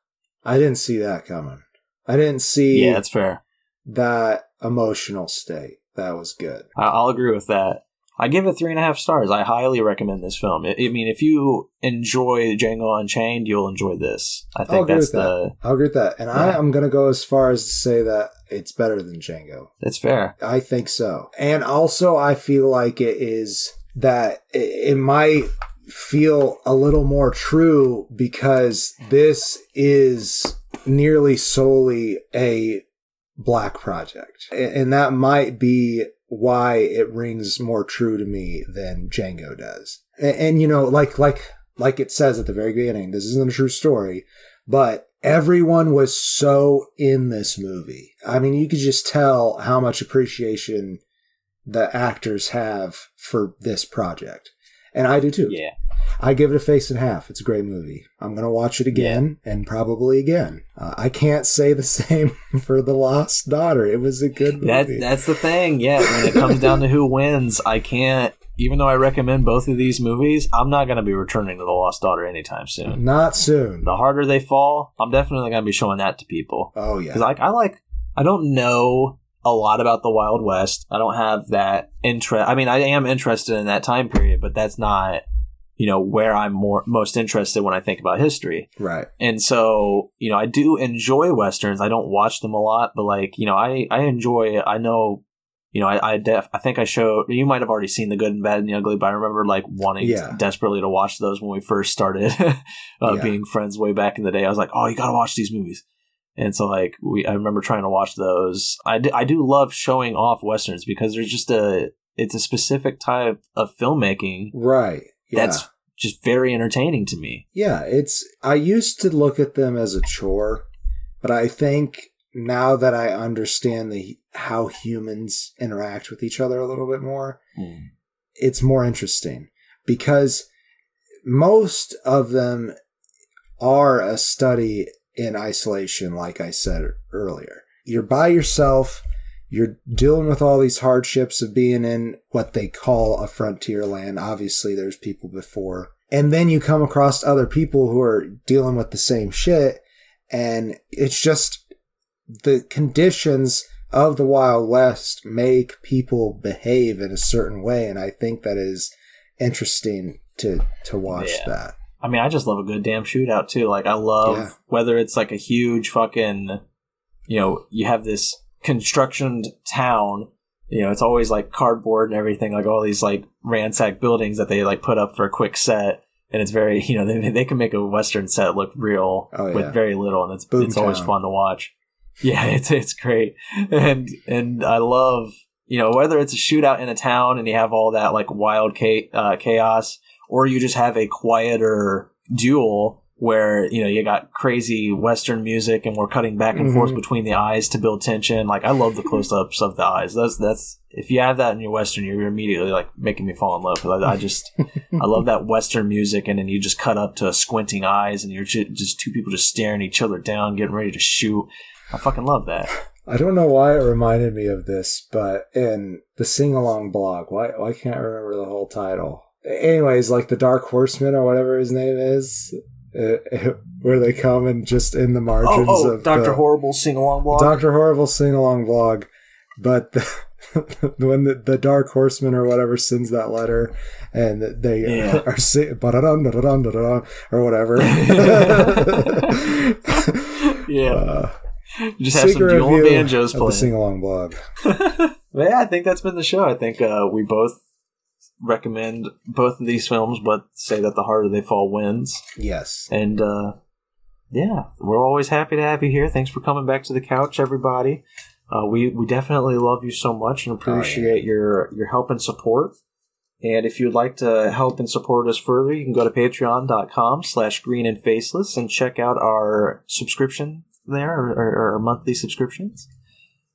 [SPEAKER 3] I didn't see that coming. I didn't see
[SPEAKER 2] yeah, that's fair.
[SPEAKER 3] that emotional state. That was good.
[SPEAKER 2] I- I'll agree with that. I give it three and a half stars. I highly recommend this film. I I mean, if you enjoy Django Unchained, you'll enjoy this. I think that's the
[SPEAKER 3] I'll agree with that. And I
[SPEAKER 2] Yeah.
[SPEAKER 3] am going to go as far as to say that it's better than Django.
[SPEAKER 2] that's fair.
[SPEAKER 3] I think so. And also, I feel like it is that it, it might feel a little more true because this is nearly solely a black project. And that might be why it rings more true to me than Django does. And, and you know, like, like, like it says at the very beginning, this isn't a true story, but everyone was so in this movie. I mean, you could just tell how much appreciation the actors have for this project. And I do too.
[SPEAKER 2] Yeah.
[SPEAKER 3] I give it a face and half. It's a great movie. I'm going to watch it again and probably again. Uh, I can't say the same for The Lost Daughter. It was a good movie.
[SPEAKER 2] That, that's the thing. Yeah, when it comes down to who wins, I can't. Even though I recommend both of these movies, I'm not going to be returning to The Lost Daughter anytime soon.
[SPEAKER 3] Not soon.
[SPEAKER 2] The harder they fall, I'm definitely going to be showing that to people
[SPEAKER 3] Oh, yeah.
[SPEAKER 2] because
[SPEAKER 3] yeah.
[SPEAKER 2] like I like. I don't know a lot about the Wild West. I don't have that interest. I mean, I am interested in that time period, but that's not you know where I'm more most interested when I think about history.
[SPEAKER 3] Right.
[SPEAKER 2] And so, you know, I do enjoy westerns. I don't watch them a lot, but like, you know, I I enjoy. I know, you know, I I, def, I think I showed. You might have already seen the Good and Bad and the Ugly, but I remember like wanting
[SPEAKER 3] Yeah.
[SPEAKER 2] desperately to watch those when we first started uh,
[SPEAKER 3] Yeah.
[SPEAKER 2] being friends way back in the day. I was like, oh, you got to watch these movies. And so, like, we I remember trying to watch those. I do, I do love showing off westerns because there's just a it's a specific type of filmmaking
[SPEAKER 3] Right. Yeah.
[SPEAKER 2] that's just very entertaining to me.
[SPEAKER 3] Yeah, it's I used to look at them as a chore, but I think now that I understand the how humans interact with each other a little bit more, hmm. it's more interesting because most of them are a study in isolation like I said earlier. You're by yourself, you're dealing with all these hardships of being in what they call a frontier land. Obviously, there's people before. And then you come across other people who are dealing with the same shit. And it's just the conditions of the Wild West make people behave in a certain way. And I think that is interesting to, to watch
[SPEAKER 2] Yeah.
[SPEAKER 3] that.
[SPEAKER 2] I mean, I just love a good damn shootout too. Like, I love
[SPEAKER 3] Yeah.
[SPEAKER 2] whether it's like a huge fucking, you know, you have this construction town. You know, it's always like cardboard and everything, like all these like ransacked buildings that they like put up for a quick set. And it's very, you know, they, they can make a western set look real
[SPEAKER 3] Oh, yeah.
[SPEAKER 2] with very little, and it's
[SPEAKER 3] Boom
[SPEAKER 2] it's always fun to watch. Yeah, it's it's great, and and I love you know whether it's a shootout in a town and you have all that like wild cha- uh, chaos, or you just have a quieter duel where you know you got crazy western music and we're cutting back and forth
[SPEAKER 3] Mhm.
[SPEAKER 2] between the eyes to build tension. Like I love the close ups of the eyes. That's that's if you have that in your western, you're immediately like making me fall in love. 'Cause I, I just I love that western music, and then you just cut up to squinting eyes, and you're ju- just two people just staring each other down, getting ready to shoot. I fucking love that.
[SPEAKER 3] I don't know why it reminded me of this, but in the sing along blog, why why can't I remember the whole title? Anyways, like the Dark Horseman or whatever his name is, uh, where they come and just in the
[SPEAKER 2] Oh,
[SPEAKER 3] margins
[SPEAKER 2] oh,
[SPEAKER 3] of
[SPEAKER 2] Doctor Horrible sing along blog.
[SPEAKER 3] Doctor Horrible sing along blog, but the, when the, the Dark Horseman or whatever sends that letter and they
[SPEAKER 2] Yeah.
[SPEAKER 3] are sing ba-da-dum, da-da-dum, da-da-dum, or whatever.
[SPEAKER 2] yeah,
[SPEAKER 3] uh,
[SPEAKER 2] you just have some dual banjos playing.
[SPEAKER 3] sing along blog.
[SPEAKER 2] Yeah, I think that's been the show. I think uh, we both recommend both of these films, but say that the harder they fall wins.
[SPEAKER 3] Yes.
[SPEAKER 2] And uh, yeah, we're always happy to have you here. Thanks for coming back to the couch, everybody. Uh, we we definitely love you so much and appreciate your your help and support. And if you'd like to help and support us further, you can go to patreon.com slash green and faceless and check out our subscription there, or, or, or monthly subscriptions.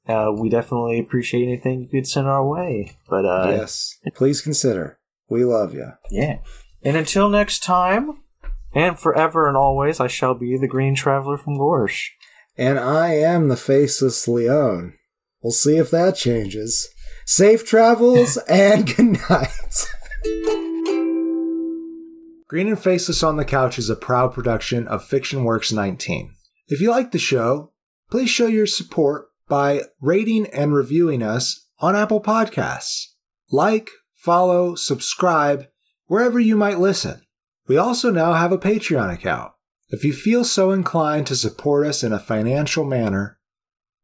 [SPEAKER 2] Uh, we definitely appreciate anything you could send our way. But uh,
[SPEAKER 3] yes. Please consider. We love you.
[SPEAKER 2] yeah. And until next time, and forever and always, I shall be the Green Traveler from Gorsh.
[SPEAKER 3] And I am the faceless Leon. We'll see if that changes. Safe travels and good night. Green and Faceless on the Couch is a proud production of Fiction Works 19. If you like the show, please show your support by rating and reviewing us on Apple Podcasts. Like, follow, subscribe wherever you might listen. We also now have a Patreon account. If you feel so inclined to support us in a financial manner,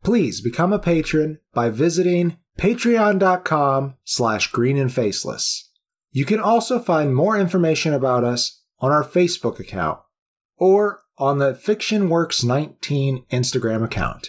[SPEAKER 3] please become a patron by visiting patreon.com slash green and faceless. You can also find more information about us on our Facebook account or on the FictionWorks 19 Instagram account.